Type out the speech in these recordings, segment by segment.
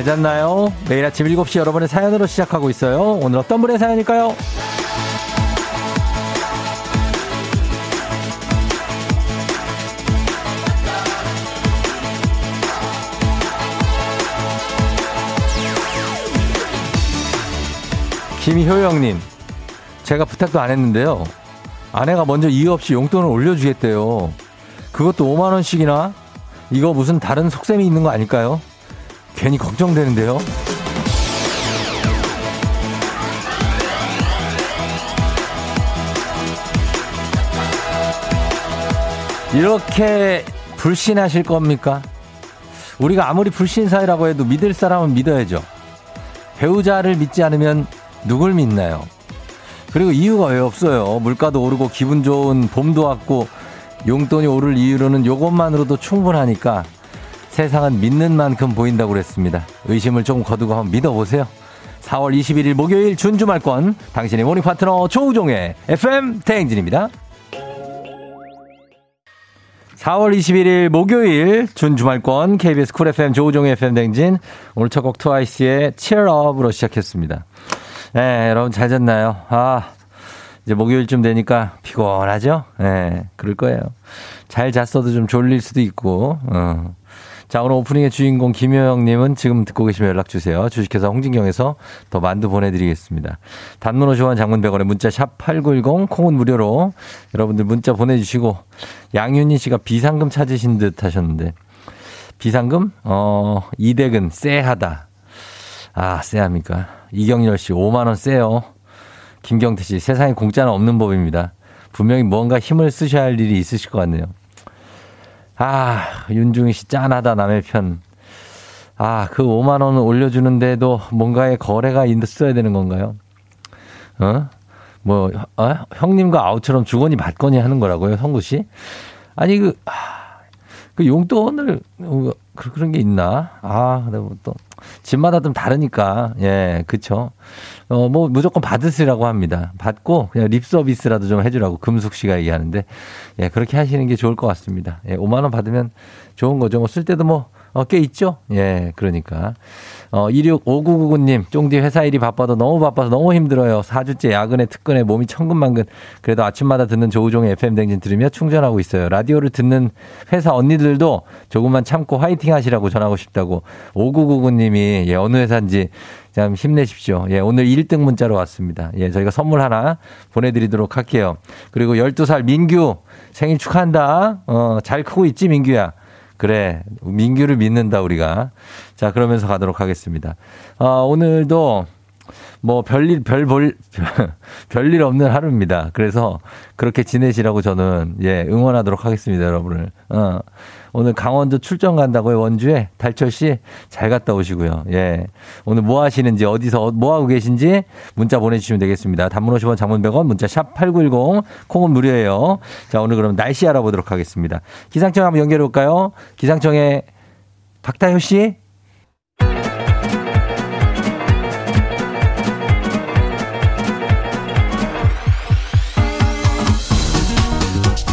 잘 잤나요? 매일 아침 7시 여러분의 사연으로 시작하고 있어요. 오늘 어떤 분의 사연일까요? 김효영님, 제가 부탁도 안 했는데요. 아내가 먼저 이유 없이 용돈을 올려주겠대요. 그것도 5만원씩이나? 이거 무슨 다른 속셈이 있는 거 아닐까요? 괜히 걱정되는데요. 이렇게 불신하실 겁니까? 우리가 아무리 불신 사이라고 해도 믿을 사람은 믿어야죠. 배우자를 믿지 않으면 누굴 믿나요? 그리고 이유가 왜 없어요? 물가도 오르고 기분 좋은 봄도 왔고 용돈이 오를 이유로는 요것만으로도 충분하니까 세상은 믿는 만큼 보인다고 그랬습니다. 의심을 조금 거두고 한번 믿어보세요. 4월 21일 목요일 준주말권 당신의 모닝 파트너 조우종의 FM 대행진입니다. 4월 21일 목요일 준주말권 KBS 쿨 FM 조우종의 FM 대행진 오늘 첫 곡 트와이스의 Up으로 시작했습니다. 네, 여러분 잘 잤나요? 아, 이제 목요일쯤 되니까 피곤하죠? 예, 네, 그럴 거예요. 잘 잤어도 좀 졸릴 수도 있고, 어. 자, 오늘 오프닝의 주인공 김효영님은 지금 듣고 계시면 연락 주세요. 주식회사 홍진경에서 더 만두 보내드리겠습니다. 단문 50원 장문 100원에 문자 샵8910 콩은 무료로 여러분들 문자 보내주시고 양윤희 씨가 비상금 찾으신 듯 하셨는데 비상금? 어, 이대근 쎄하다. 아, 쎄합니까? 이경열 씨 5만원 쎄요. 김경태 씨 세상에 공짜는 없는 법입니다. 분명히 뭔가 힘을 쓰셔야 할 일이 있으실 것 같네요. 아, 윤중희 씨 짠하다 남의 편. 아, 그 5만 원을 올려주는데도 뭔가의 거래가 있어야 되는 건가요? 어? 뭐, 어? 형님과 아우처럼 주거니 받거니 하는 거라고요, 성구 씨? 아니, 그, 아, 그 용돈을, 어, 그런 게 있나? 아, 근데 뭐 또, 집마다 좀 다르니까, 예, 그쵸. 어, 뭐, 무조건 받으시라고 합니다. 받고, 그냥 립 서비스라도 좀 해주라고 금숙 씨가 얘기하는데, 예, 그렇게 하시는 게 좋을 것 같습니다. 예, 5만 원 받으면 좋은 거죠. 뭐, 쓸 때도 뭐, 어, 꽤 있죠? 예, 그러니까. 어, 265999님, 쫑디 회사 일이 바빠도 너무 바빠서 너무 힘들어요. 4주째 야근에 특근에 몸이 천근만근. 그래도 아침마다 듣는 조우종의 FM 댕진 들으며 충전하고 있어요. 라디오를 듣는 회사 언니들도 조금만 참고 화이팅 하시라고 전하고 싶다고. 5999님이, 예, 어느 회사인지 참 힘내십시오. 예, 오늘 1등 문자로 왔습니다. 예, 저희가 선물 하나 보내드리도록 할게요. 그리고 12살 민규 생일 축하한다. 어, 잘 크고 있지, 민규야. 그래. 민규를 믿는다, 우리가. 자, 그러면서 가도록 하겠습니다. 어, 오늘도 뭐 별일, 별, 볼, 별일 없는 하루입니다. 그래서 그렇게 지내시라고 저는, 예, 응원하도록 하겠습니다, 여러분을. 어. 오늘 강원도 출장 간다고요, 원주에. 달철 씨, 잘 갔다 오시고요. 예. 오늘 뭐 하시는지, 어디서, 뭐 하고 계신지 문자 보내주시면 되겠습니다. 단문 50원, 장문 100원, 문자 샵 8910, 콩은 무료예요. 자, 오늘 그럼 날씨 알아보도록 하겠습니다. 기상청 한번 연결해 볼까요? 기상청에 박다효 씨?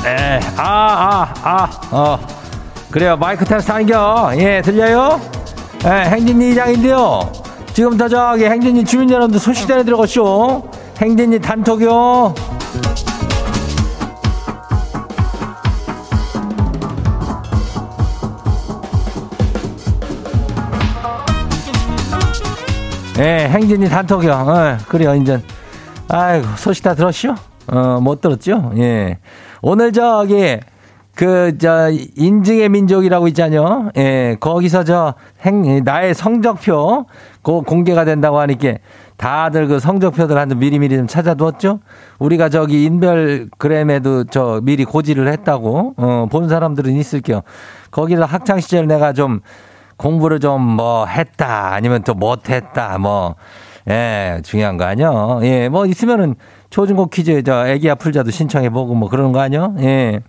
네, 아, 아, 아, 어. 그래요. 마이크 테스트 하는겨. 예, 들려요? 예, 행진이 이장인데요. 지금부터 저기 행진이 주민 여러분들 소식 전해 들어가시오. 행진이 단톡요. 예, 행진이 단톡요. 어, 그래요, 인전. 아이고, 소식 다 들었시오? 어, 못 들었죠? 예. 오늘 저기, 그, 저, 인증의 민족이라고 있잖아요. 예, 거기서 저, 행, 나의 성적표, 그 공개가 된다고 하니까 다들 그 성적표들 한번 미리미리 좀 찾아두었죠? 우리가 저기 인별그램에도 저 미리 고지를 했다고, 어, 본 사람들은 있을게요. 거기서 학창시절 내가 좀 공부를 좀 뭐 했다, 아니면 또 못했다, 뭐, 예, 중요한 거 아니요. 예, 뭐 있으면은 초중고 퀴즈 저 애기 아플 자도 신청해보고 뭐 그러는 거 아니요? 예.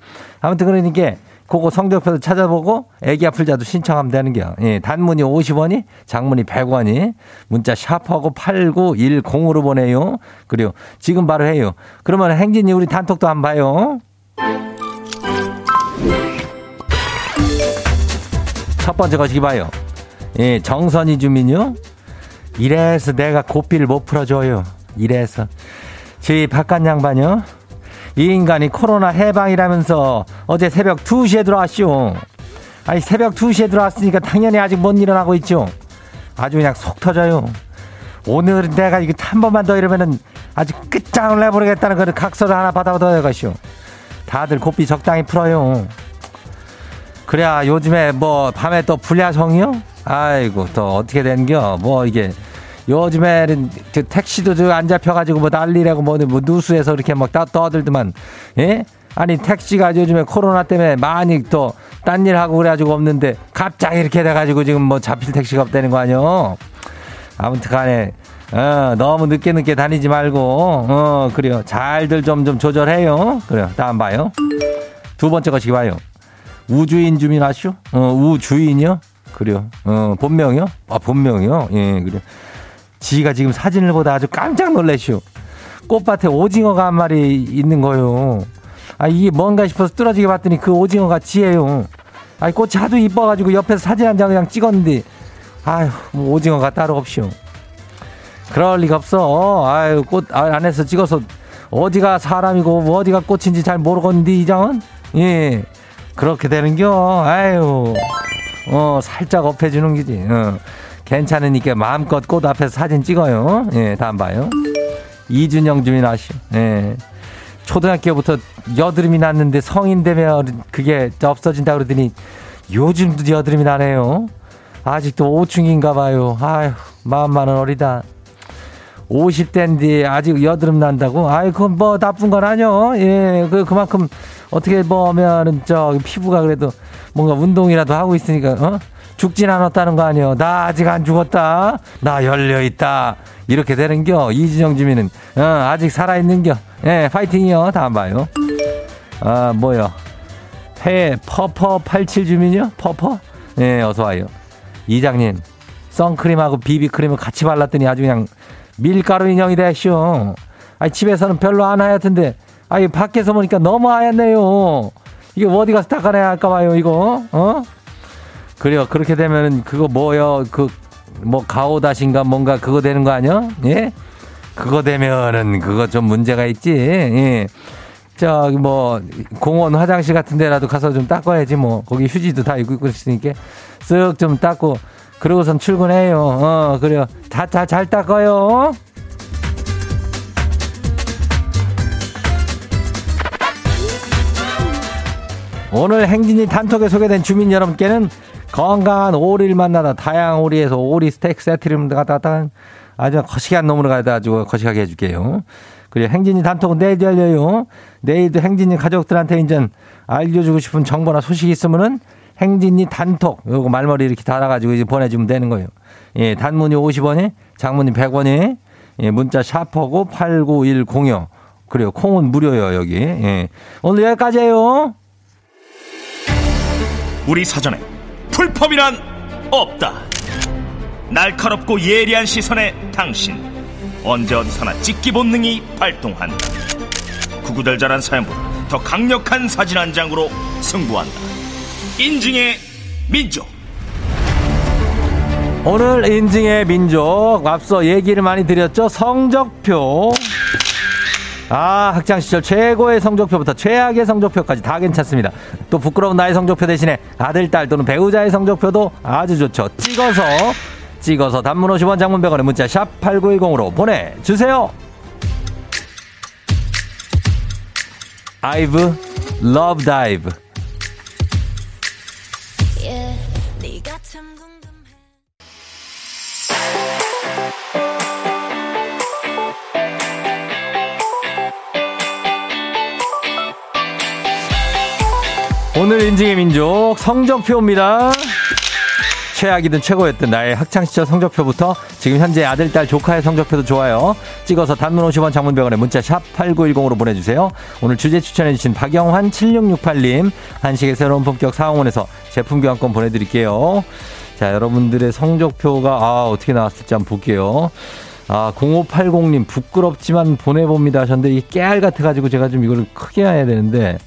아무튼 그러니까 그거 성적표도 찾아보고 애기 아플 자도 신청하면 되는 게요. 예. 단문이 50원이, 장문이 100원이, 문자 샵하고 8910으로 보내요. 그리고 지금 바로 해요. 그러면 행진이 우리 단톡도 한번 봐요. 첫 번째 거시기 봐요. 예, 정선이 주민요. 이래서 내가 고삐를 못 풀어줘요. 이래서. 저희 바깥 양반요. 이 인간이 코로나 해방이라면서 어제 새벽 2시에 들어왔쇼. 아니, 새벽 2시에 들어왔으니까 당연히 아직 못 일어나고 있죠. 아주 그냥 속 터져요. 오늘은 내가 이거 한 번만 더 이러면은 아주 끝장을 내버리겠다는 그런 각서를 하나 받아둬야 가시오. 다들 고삐 적당히 풀어요. 그래야 요즘에 뭐 밤에 또 불야성이요? 아이고 또 어떻게 된겨? 뭐 이게 요즘에는 저 택시도 저안 잡혀가지고 뭐 난리라고 뭐, 뭐 뉴스에서 이렇게 막 떠, 떠들더만 예? 아니 택시가 요즘에 코로나 때문에 많이 또 딴 일 하고 그래가지고 없는데 갑자기 이렇게 돼가지고 지금 뭐 잡힐 택시가 없다는 거 아니요? 아무튼 간에 어, 너무 늦게 늦게 다니지 말고 어 그래요 잘들 좀 좀 조절해요 그래요 다음 봐요 두 번째 것이 봐요 우주인 주민 아시오? 어 우주인이요? 그래요 어 본명이요? 아 본명이요? 예 그래요 지가 지금 사진을 보다 아주 깜짝 놀래시오 꽃밭에 오징어가 한 마리 있는 거요 아 이게 뭔가 싶어서 뚫어지게 봤더니 그 오징어가 지예요 아이 꽃이 하도 이뻐가지고 옆에서 사진 한 장 그냥 찍었는데 아휴 뭐 오징어가 따로 없시오 그럴 리가 없어. 아유, 꽃 안에서 찍어서 어디가 사람이고 뭐 어디가 꽃인지 잘 모르겠는데, 이 장은? 예. 그렇게 되는겨. 아유. 어, 살짝 업해주는 기지. 어. 괜찮으니까 마음껏 꽃 앞에서 사진 찍어요. 예, 다음 봐요. 이준영 주민 아시오. 예. 초등학교부터 여드름이 났는데 성인 되면 그게 없어진다 그러더니 요즘도 여드름이 나네요. 아직도 5층인가 봐요. 아유, 마음만은 어리다. 50대인데 아직 여드름 난다고? 아이, 그건 뭐 나쁜 건 아니요. 예, 그, 그만큼 어떻게 보면은 저 피부가 그래도 뭔가 운동이라도 하고 있으니까, 어? 죽진 않았다는 거 아니요. 나 아직 안 죽었다. 나 열려 있다. 이렇게 되는겨. 이진영 주민은, 어, 아직 살아 있는겨. 예, 파이팅이요. 다음 봐요. 아, 뭐요. 폐, 퍼퍼 87 주민이요? 퍼퍼? 예, 어서 와요. 이장님, 선크림하고 비비크림을 같이 발랐더니 아주 그냥 밀가루 인형이 되쇼. 아니, 집에서는 별로 안 하얗던데, 아니, 밖에서 보니까 너무 하얗네요. 이게 어디 가서 닦아내야 할까 봐요, 이거, 어? 그래요. 그렇게 되면은, 그거 뭐요, 그, 뭐, 가오다신가 뭔가 그거 되는 거 아니야? 예? 그거 되면은, 그거 좀 문제가 있지, 예. 저기 뭐 공원 화장실 같은 데라도 가서 좀 닦아야지 뭐 거기 휴지도 다 입고 있으니까 쓱 좀 닦고 그러고선 출근해요. 어, 그래요. 다, 다 잘 닦아요. 오늘 행진이 단톡에 소개된 주민 여러분께는 건강한 오리를 만나다 다양한 오리에서 오리 스테이크 세트를 갖다가 아주 거시기한 놈으로 가가지고 거시하게 해줄게요. 그리고 행진이 단톡은 내일도 열려요. 내일도 행진이 가족들한테 이제 알려주고 싶은 정보나 소식이 있으면은 행진이 단톡 요거 말머리 이렇게 달아가지고 이제 보내주면 되는 거예요. 예, 단문이 50원에 장문이 100원에 예, 문자 샤퍼고 89106 그래요. 콩은 무료요 여기. 예. 오늘 여기까지예요. 우리 사전에 풀펌이란 없다. 날카롭고 예리한 시선에 당신 언제 어디서나 찍기 본능이 발동한다. 구구절절한 사연보다 더 강력한 사진 한 장으로 승부한다. 인증의 민족. 오늘 인증의 민족 앞서 얘기를 많이 드렸죠. 성적표. 아, 학창 시절 최고의 성적표부터 최악의 성적표까지 다 괜찮습니다. 또 부끄러운 나의 성적표 대신에 아들, 딸 또는 배우자의 성적표도 아주 좋죠. 찍어서, 찍어서 단문 50원 장문 100원에 문자 샵 8910으로 보내 주세요. 아이브, Love Dive. 오늘 인증의 민족 성적표입니다. 최악이든 최고였든 나의 학창시절 성적표부터 지금 현재 아들, 딸, 조카의 성적표도 좋아요. 찍어서 단문 50원 장문병원에 문자 샵 8910으로 보내주세요. 오늘 주제 추천해주신 박영환 7668님 한식의 새로운 본격 사원에서 제품 교환권 보내드릴게요. 자, 여러분들의 성적표가 아, 어떻게 나왔을지 한번 볼게요. 아, 0580님 부끄럽지만 보내봅니다 하셨는데 이 깨알 같아가지고 제가 좀 이거를 크게 해야 되는데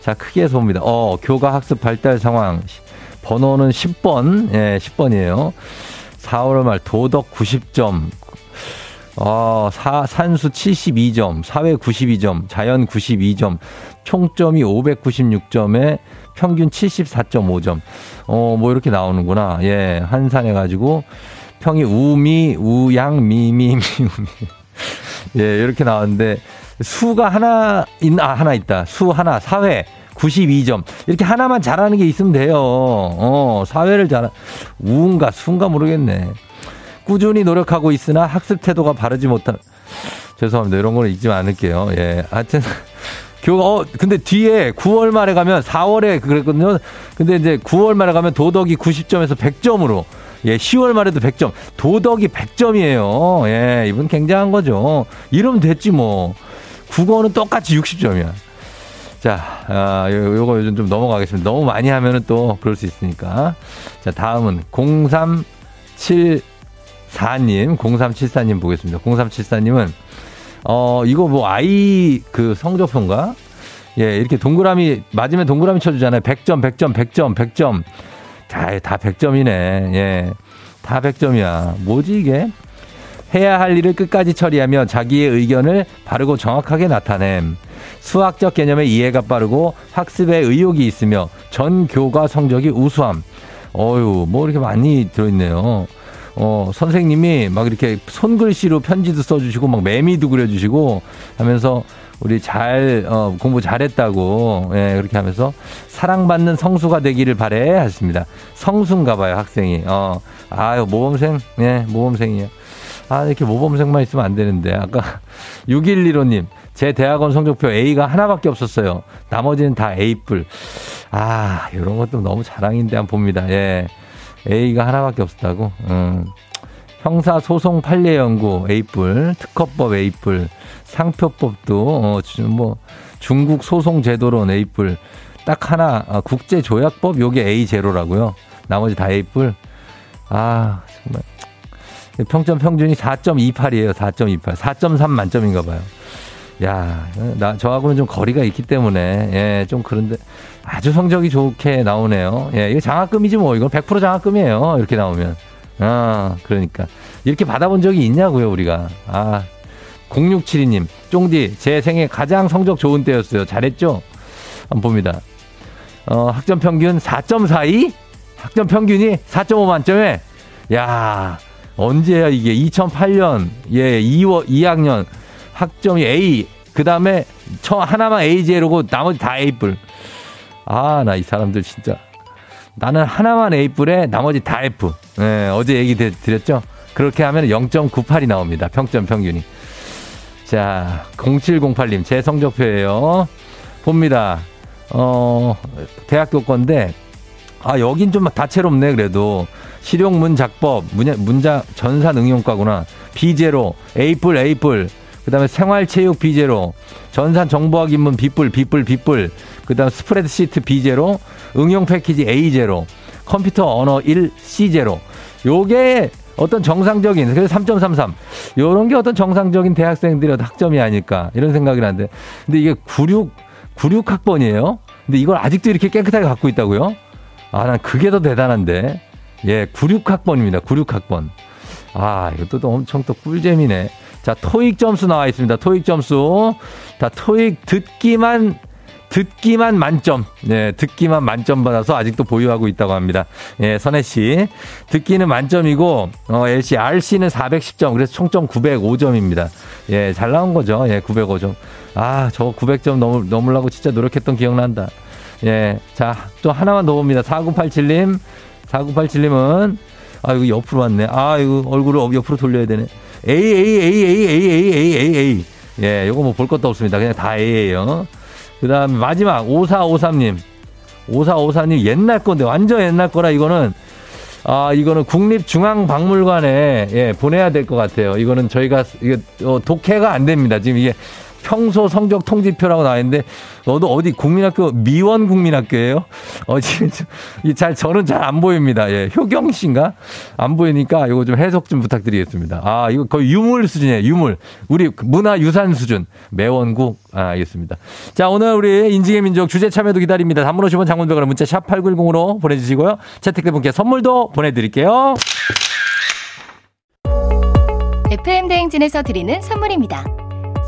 자, 크게 해서 봅니다. 어, 교과 학습 발달 상황. 번호는 10번, 예, 10번이에요. 4월 말 도덕 90점, 어, 사, 산수 72점, 사회 92점, 자연 92점, 총점이 596점에 평균 74.5점. 어, 뭐 이렇게 나오는구나. 예, 한산해가지고 평이 우미, 우양, 미미, 미우미. 예, 이렇게 나왔는데 수가 하나, 있, 아, 하나 있다. 수 하나, 사회. 92점. 이렇게 하나만 잘하는 게 있으면 돼요. 어, 사회를 잘, 우인가, 수인가 모르겠네. 꾸준히 노력하고 있으나 학습 태도가 바르지 못한, 죄송합니다. 이런 거는 잊지 않을게요. 예. 하여튼, 교, 어, 근데 뒤에 9월 말에 가면 4월에 그랬거든요. 근데 이제 9월 말에 가면 도덕이 90점에서 100점으로. 예, 10월 말에도 100점. 도덕이 100점이에요. 예, 이분 굉장한 거죠. 이러면 됐지 뭐. 국어는 똑같이 60점이야. 자, 아, 요, 요거 요즘 좀 넘어가겠습니다. 너무 많이 하면은 또 그럴 수 있으니까. 자, 다음은 0374님, 0374님 보겠습니다. 0374님은, 어, 이거 뭐 아이 그 성적표인가? 예, 이렇게 동그라미, 맞으면 동그라미 쳐주잖아요. 100점, 100점, 100점, 100점. 다, 다 100점이네. 예. 다 100점이야. 뭐지 이게? 해야 할 일을 끝까지 처리하며 자기의 의견을 바르고 정확하게 나타냄. 수학적 개념의 이해가 빠르고 학습에 의욕이 있으며 전 교과 성적이 우수함. 어유, 뭐 이렇게 많이 들어있네요. 어, 선생님이 막 이렇게 손글씨로 편지도 써주시고 막 매미도 그려주시고 하면서 우리 잘, 어, 공부 잘했다고, 예, 그렇게 하면서 사랑받는 성수가 되기를 바래 하셨습니다. 성수인가 봐요, 학생이. 어, 아유, 모범생? 예, 모범생이에요. 아, 이렇게 모범생만 있으면 안 되는데. 아까 6115님, 제 대학원 성적표 A가 하나밖에 없었어요. 나머지는 다 A뿔. 아, 이런 것도 너무 자랑인데 한번 봅니다. 예. A가 하나밖에 없었다고? 음. 형사 소송 판례 연구 A뿔, 특허법 A뿔, 상표법도, 어, 뭐, 중국 소송 제도론 A뿔, 딱 하나, 아, 국제 조약법 요게 A0라고요. 나머지 다 A뿔. 아, 정말. 평점 평균이 4.28이에요. 4.28. 4.3 만점인가 봐요. 야, 나, 저하고는 좀 거리가 있기 때문에, 예, 좀 그런데 아주 성적이 좋게 나오네요. 예, 이거 장학금이지 뭐. 이건 100% 장학금이에요. 이렇게 나오면. 아, 그러니까. 이렇게 받아본 적이 있냐고요, 우리가. 아, 0672님, 쫑디, 제 생애 가장 성적 좋은 때였어요. 잘했죠? 한번 봅니다. 어, 학점 평균 4.42? 학점 평균이 4.5 만점에? 야 언제야 이게? 2008년, 예, 2월, 2학년. 학점이 A, 그 다음에 처 하나만 A제로고 나머지 다 A뿔. 아, 나 이 사람들 진짜. 나는 하나만 A뿔에 나머지 다 F. 예, 어제 얘기 드렸죠? 그렇게 하면 0.98이 나옵니다. 평점 평균이. 자, 0708님, 제 성적표예요. 봅니다. 어, 대학교 건데, 아, 여긴 좀 다채롭네, 그래도. 실용문 작법, 문자, 전산 응용과구나. B제로, A뿔, A뿔. 그 다음에 생활체육 B제로, 전산 정보학 입문 B뿔, B뿔, B뿔. 그 다음 스프레드시트 B제로, 응용 패키지 A제로, 컴퓨터 언어 1 C제로. 요게 어떤 정상적인 그래서 3.33 요런 게 어떤 정상적인 대학생들의 학점이 아닐까 이런 생각이 나는데 근데 이게 96 96학번이에요. 근데 이걸 아직도 이렇게 깨끗하게 갖고 있다고요? 아, 난 그게 더 대단한데. 예, 96학번입니다. 96학번. 아, 이것도 또 엄청 또 꿀잼이네. 자, 토익 점수 나와 있습니다. 토익 점수. 자, 토익 듣기만 듣기만 만점. 네, 듣기만 만점 받아서 아직도 보유하고 있다고 합니다. 예, 선혜 씨. 듣기는 만점이고, 어, LC, RC는 410점. 그래서 총점 905점입니다. 예, 잘 나온 거죠. 예, 905점. 아, 저거 900점 넘, 넘으려고 진짜 노력했던 기억난다. 예, 자, 또 하나만 더 봅니다. 4987님. 4987님은, 아, 이거 옆으로 왔네. 아, 이거 얼굴을 옆으로 돌려야 되네. A, A, A, A, A, A, A, A, A. 예, 요거 뭐 볼 것도 없습니다. 그냥 다 A예요. 그 다음 마지막 5453님. 5453님 옛날 건데 완전 옛날 거라 이거는 아 이거는 국립중앙박물관에 예 보내야 될 것 같아요. 이거는 저희가 이게 어, 독해가 안 됩니다. 지금 이게 평소 성적 통지표라고 나와 있는데 너도 어디 국민학교 미원 국민학교예요? 어 지금 잘 저는 잘 안 보입니다. 예. 효경 씨인가? 안 보이니까 이거 좀 해석 좀 부탁드리겠습니다. 아, 이거 거의 유물 수준이에요. 유물. 우리 문화 유산 수준. 매원국. 아, 알겠습니다. 자, 오늘 우리 인지의 민족 주제 참여도 기다립니다. 단문 50원 장문백으로 문자 샵 8910으로 보내 주시고요. 채택된 분께 선물도 보내 드릴게요. FM 대행진에서 드리는 선물입니다.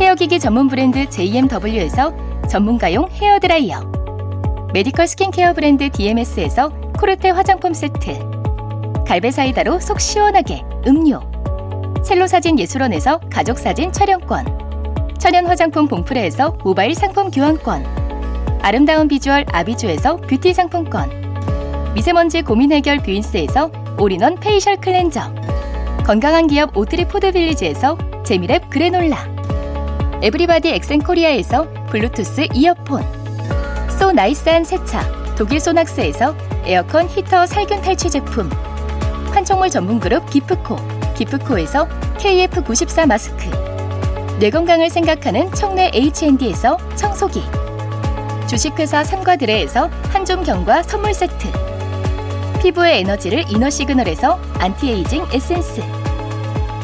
헤어기기 전문 브랜드 JMW에서 전문가용 헤어드라이어 메디컬 스킨케어 브랜드 DMS에서 코르테 화장품 세트 갈배사이다로 속 시원하게 음료 첼로사진 예술원에서 가족사진 촬영권 천연 화장품 봉프레에서 모바일 상품 교환권 아름다운 비주얼 아비주에서 뷰티 상품권 미세먼지 고민 해결 뷰인스에서 all-in-one facial cleanser 건강한 기업 오트리 포드빌리지에서 재미랩 그래놀라 에브리바디 엑센코리아에서 블루투스 이어폰. so nice한 세차 독일 소낙스에서 에어컨 히터 살균 탈취 제품. 판촉물 전문 그룹 기프코 기프코에서 KF94 마스크. 뇌 건강을 생각하는 청내 H&D에서 청소기. 주식회사 삼과드레에서 한종경과 선물 세트. 피부의 에너지를 이너 시그널에서 안티에이징 에센스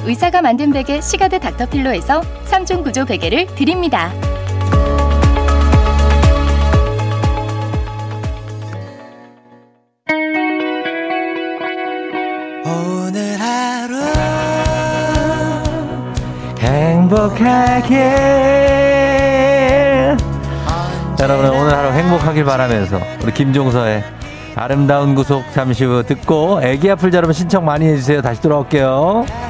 의사가 만든 베개 시가드 닥터필로에서 3중 구조 베개를 드립니다. 오늘 하루 행복하게 여러분 오늘 하루 행복하길 바라면서 우리 김종서의 아름다운 구속 잠시 후 듣고 애기 아플 자 여러분 신청 많이 해주세요. 다시 돌아올게요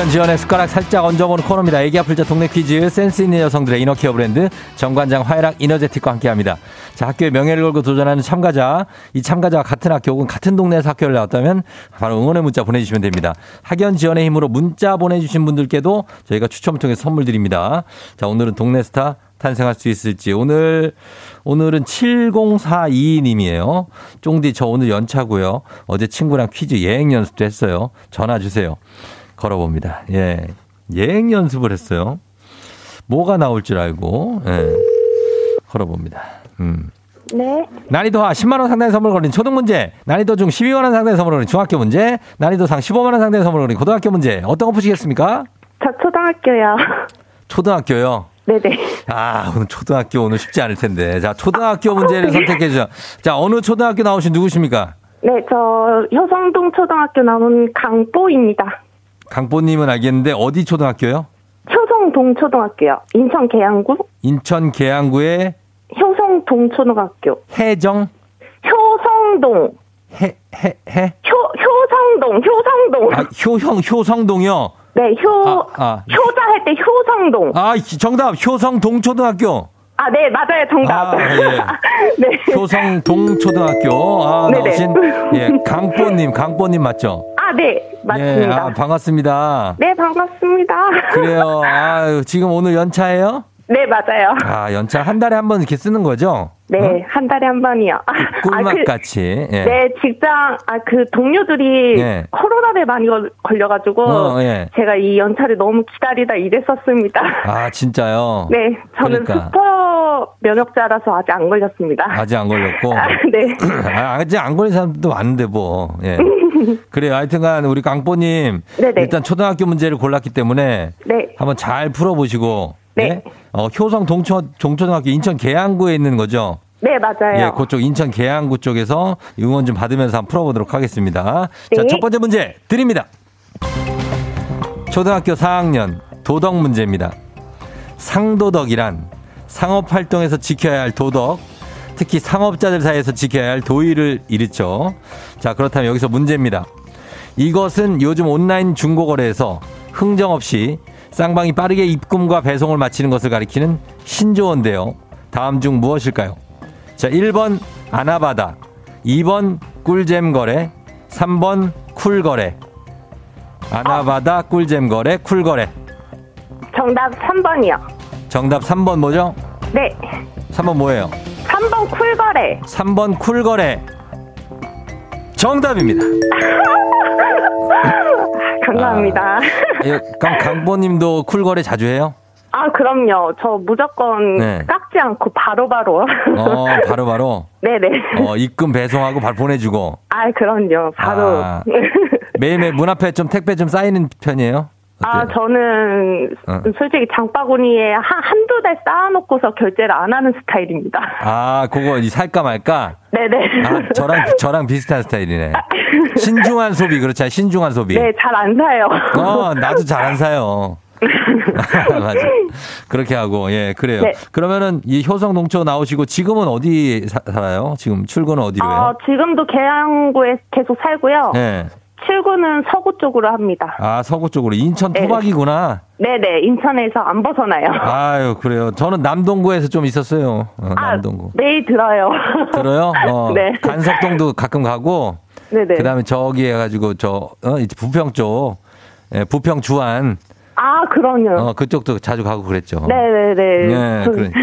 학연 지원의 숟가락 살짝 얹어보는 코너입니다. 애기 아플 자 동네 퀴즈 센스 있는 여성들의 이너케어 브랜드 정관장 화해락 이너제틱과 함께합니다. 자 학교의 명예를 걸고 도전하는 참가자 이 참가자와 같은 학교 혹은 같은 동네에서 학교를 나왔다면 바로 응원의 문자 보내주시면 됩니다. 학연 지원의 힘으로 문자 보내주신 분들께도 저희가 추첨을 통해서 선물 드립니다. 자 오늘은 동네 스타 탄생할 수 있을지. 오늘, 오늘은 7042님이에요. 쫑디, 저 오늘 연차고요. 어제 친구랑 퀴즈 예행 연습도 했어요. 전화 주세요. 걸어봅니다. 예. 예행 연습을 했어요. 뭐가 나올 줄 알고, 예. 걸어봅니다. 음. 네. 난이도 하 10만원 상당의 선물 걸린 초등 문제, 난이도 중 12만원 상당의 선물 걸린 중학교 문제, 난이도 상 15만원 상당의 선물 걸린 고등학교 문제, 어떤 거 푸시겠습니까? 저저 초등학교요. 초등학교요? 네네. 아, 오늘 초등학교 오늘 쉽지 않을 텐데. 자, 초등학교 문제를 선택해 주죠. 자, 어느 초등학교 나오신 누구십니까? 네, 저 효성동 초등학교 나온 강보입니다. 강보님은 알겠는데 어디 초등학교요? 효성동 초등학교요. 인천 계양구 인천 계양구의 효성동 초등학교. 해정 효성동. 해 해 해. 효 효성동 효성동. 아, 효형 효성동이요. 네, 효 아, 아. 효자 할 때 효성동. 아, 정답 효성동 초등학교. 아, 네, 맞아요. 정답. 아, 예. 네. 효성동 초등학교 아, 네네. 나오신 예, 강보님, 강보님 맞죠? 아, 네. 맞습니다. 예, 아, 반갑습니다. 네, 반갑습니다. 그래요. 아, 지금 오늘 연차예요? 네, 맞아요. 아, 연차 한 달에 한 번 이렇게 쓰는 거죠? 네, 어? 한 달에 한 번이요. 아, 꿀맛 그- 같이. 예. 네, 직장, 아, 그 동료들이 예. 코로나에 많이 걸- 걸려가지고, 어, 예. 제가 이 연차를 너무 기다리다 이랬었습니다. 아, 진짜요? 네, 저는 그러니까. 슈퍼 면역자라서 아직 안 걸렸습니다. 아직 안 걸렸고. 아, 네. 아, 아직 안 걸린 사람도 많은데 뭐. 예. 그래요. 하여튼간 우리 강보님. 네네. 일단 초등학교 문제를 골랐기 때문에 네. 한번 잘 풀어보시고. 네. 예? 어, 효성 동초, 동초등학교 인천 계양구에 있는 거죠? 네, 맞아요. 예, 그쪽 인천 계양구 쪽에서 응원 좀 받으면서 한번 풀어보도록 하겠습니다. 자, 네. 첫 번째 문제 드립니다. 초등학교 4학년 도덕 문제입니다. 상도덕이란 상업 활동에서 지켜야 할 도덕, 특히 상업자들 사이에서 지켜야 할 도의를 일으죠. 자, 그렇다면 여기서 문제입니다. 이것은 요즘 온라인 중고거래에서 흥정 없이 쌍방이 빠르게 입금과 배송을 마치는 것을 가리키는 신조어인데요. 다음 중 무엇일까요? 자, 1번 아나바다, 2번 꿀잼 거래, 3번 쿨 거래. 아나바다, 꿀잼 거래, 쿨 거래. 정답 3번이요. 정답 3번 뭐죠? 네. 3번 뭐예요? 3번 쿨 거래. 3번 쿨 거래. 정답입니다. 감사합니다. 예, 그럼 강보님도 쿨 거래 자주 해요? 아, 그럼요. 저 무조건 네. 깎지 않고 바로 바로. 어, 바로바로. 네네. 어, 입금 배송하고 바로 보내주고. 아, 그럼요. 바로. 아, 매일매일 문 앞에 좀 택배 좀 쌓이는 편이에요? 아, 어때요? 저는 어. 솔직히 장바구니에 한, 한두 달 쌓아놓고서 결제를 안 하는 스타일입니다. 아, 그거 이 살까 말까? 네네. 아, 저랑, 저랑 비슷한 스타일이네. 신중한 소비, 그렇지. 신중한 소비. 네, 잘 안 사요. 어, 나도 잘 안 사요. 맞아. 그렇게 하고, 예, 그래요. 네. 그러면은 이 효성 농촌 나오시고 지금은 어디 사- 살아요? 지금 출근은 어디로 어, 해요? 지금도 계양구에 계속 살고요. 예. 출근은 서구 쪽으로 합니다. 아, 서구 쪽으로. 인천 네. 토박이구나. 네네, 인천에서 안 벗어나요. 아유, 그래요. 저는 남동구에서 좀 있었어요. 어, 아, 남동구. 매일 들어요. 들어요? 어, 네. 간석동도 가끔 가고, 네네. 그 다음에 저기 해가지고, 저, 어, 이제 부평 쪽, 예, 부평 주안, 아, 그럼요. 어, 그쪽도 자주 가고 그랬죠. 네네네. 네, 그러니까.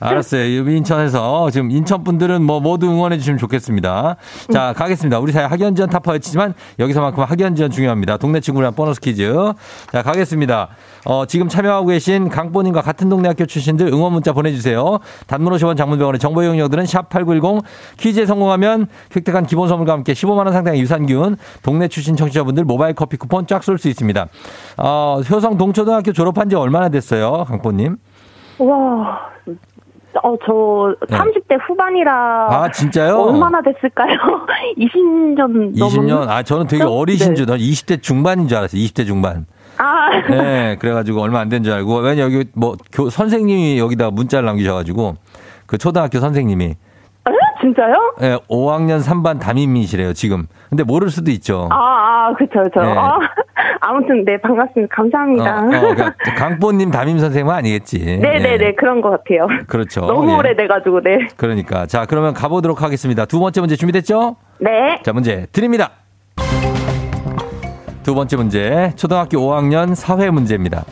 알았어요. 여기 인천에서 지금 인천 분들은 뭐 모두 응원해 주시면 좋겠습니다. 자, 가겠습니다. 우리 사회 학연 지원 타파였지만 여기서만큼 학연 지원 중요합니다. 동네 친구랑 보너스 퀴즈. 자, 가겠습니다. 어, 지금 참여하고 계신 강보님과 같은 동네 학교 출신들 응원 문자 보내주세요. 단문 50원 장문병원의 정보 이용료들은 샵8910 퀴즈에 성공하면 획득한 기본 선물과 함께 15만원 상당의 유산균 동네 출신 청취자분들 모바일 커피 쿠폰 쫙 쏠 수 있습니다. 어, 효성 동초등학교 졸업한 지 얼마나 됐어요, 강보님? 와, 어, 저 네. 30대 후반이라. 아, 진짜요? 얼마나 됐을까요? 20년 20년? 아, 저는 되게 네. 어리신 줄, 20대 중반인 줄 알았어요. 20대 중반. 아, 네, 그래가지고 얼마 안 된 줄 알고. 왜냐, 여기 뭐, 교, 선생님이 여기다 문자를 남기셔가지고, 그 초등학교 선생님이, 에? 진짜요? 예, 5학년 3반 담임이시래요, 지금. 근데 모를 수도 있죠. 아, 아, 그쵸, 그쵸. 네. 아, 아무튼, 네, 반갑습니다. 감사합니다. 어, 어, 그러니까 강보님 담임 선생님은 아니겠지. 네네네, 예, 그런 것 같아요. 그렇죠. 너무 예. 오래돼가지고, 네. 그러니까. 자, 그러면 가보도록 하겠습니다. 두 번째 문제 준비됐죠? 네. 자, 문제 드립니다. 두 번째 문제. 초등학교 5학년 사회 문제입니다.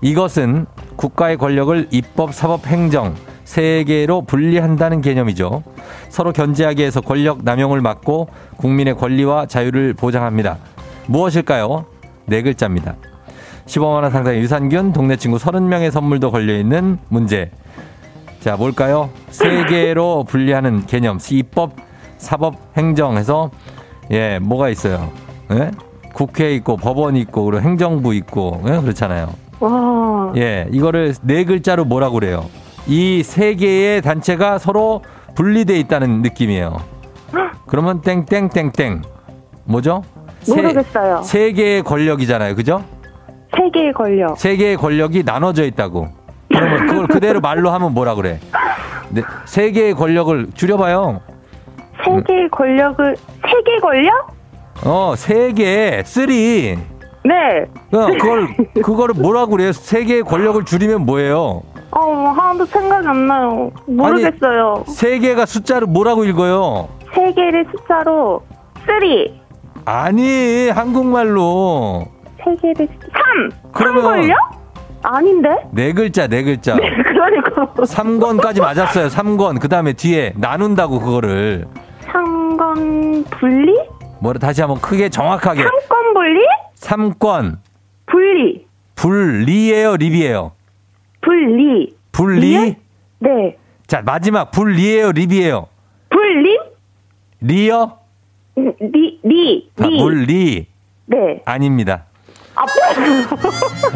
이것은 국가의 권력을 입법, 사법, 행정 세 개로 분리한다는 개념이죠. 서로 견제하기 위해서 권력 남용을 막고 국민의 권리와 자유를 보장합니다. 무엇일까요? 네 글자입니다. 15만 원 상당의 유산균, 동네 친구 30명의 선물도 걸려 있는 문제. 자, 뭘까요? 세 개로 분리하는 개념. 입법, 사법, 행정해서 예, 뭐가 있어요? 예? 국회 있고 법원 있고 그리고 행정부 있고 예? 그렇잖아요. 와. 예, 이거를 네 글자로 뭐라고 그래요? 이 세 개의 단체가 서로 분리돼 있다는 느낌이에요. 그러면 땡땡땡땡 뭐죠? 세- 모르겠어요. 세 개의 권력이잖아요, 그죠? 세 개의 권력. 세 개의 권력이 나눠져 있다고. 그러면 그걸 그대로 말로 하면 뭐라 그래? 네, 세 개의 권력을 줄여봐요. 세 개의 권력을 세 개 권력? 어, 세 개, three. 네. 어, 그걸 그거를 뭐라고 그래요? 세 개의 권력을 줄이면 뭐예요? 어, 하나도 생각이 안 나요. 모르겠어요. 세 개가 숫자를 뭐라고 읽어요? 세 개를 숫자로 three. 아니, 한국말로. 세 개를 삼. 삼 그러면- 권력? 아닌데? 네 글자, 네 글자. 그러니까 삼권까지 맞았어요. 삼권그 다음에 뒤에 나눈다고 그거를. 삼권 분리? 뭐라 다시 한번 크게 정확하게. 삼권 분리? 삼권 분리. 분리예요, 립이에요? 분리. 분리? 리에? 네. 자, 마지막 분리예요, 립이에요? 분리? 리요? 리, 리, 아, 리. 물리. 네. 아닙니다. 아,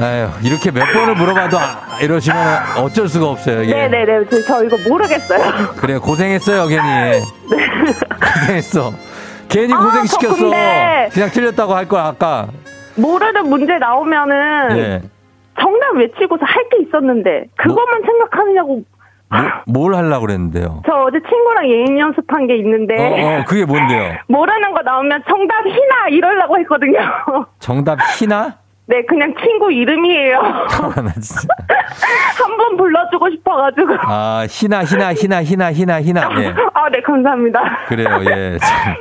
아유, 이렇게 몇 번을 물어봐도 아, 이러시면 어쩔 수가 없어요. 이게. 네네네. 저, 저 이거 모르겠어요. 그래, 고생했어요, 괜히. 고생했어. 괜히 아, 저 고생시켰어. 그냥 틀렸다고 할 거야, 아까. 모르는 문제 나오면은 예. 정답 외치고서 할 게 있었는데 그것만 생각하느냐고. 뭐, 뭘 하려고 그랬는데요? 저 어제 친구랑 예인 연습한 게 있는데 어, 어, 그게 뭔데요? 모르는 거 나오면 정답 희나 이러려고 했거든요. 정답 희나? 네, 그냥 친구 이름이에요. 아, 나 진짜. 한 번 불러주고 싶어가지고. 아, 희나, 희나, 희나, 희나, 희나, 희나. 예. 아, 네, 감사합니다. 그래요, 예. 참.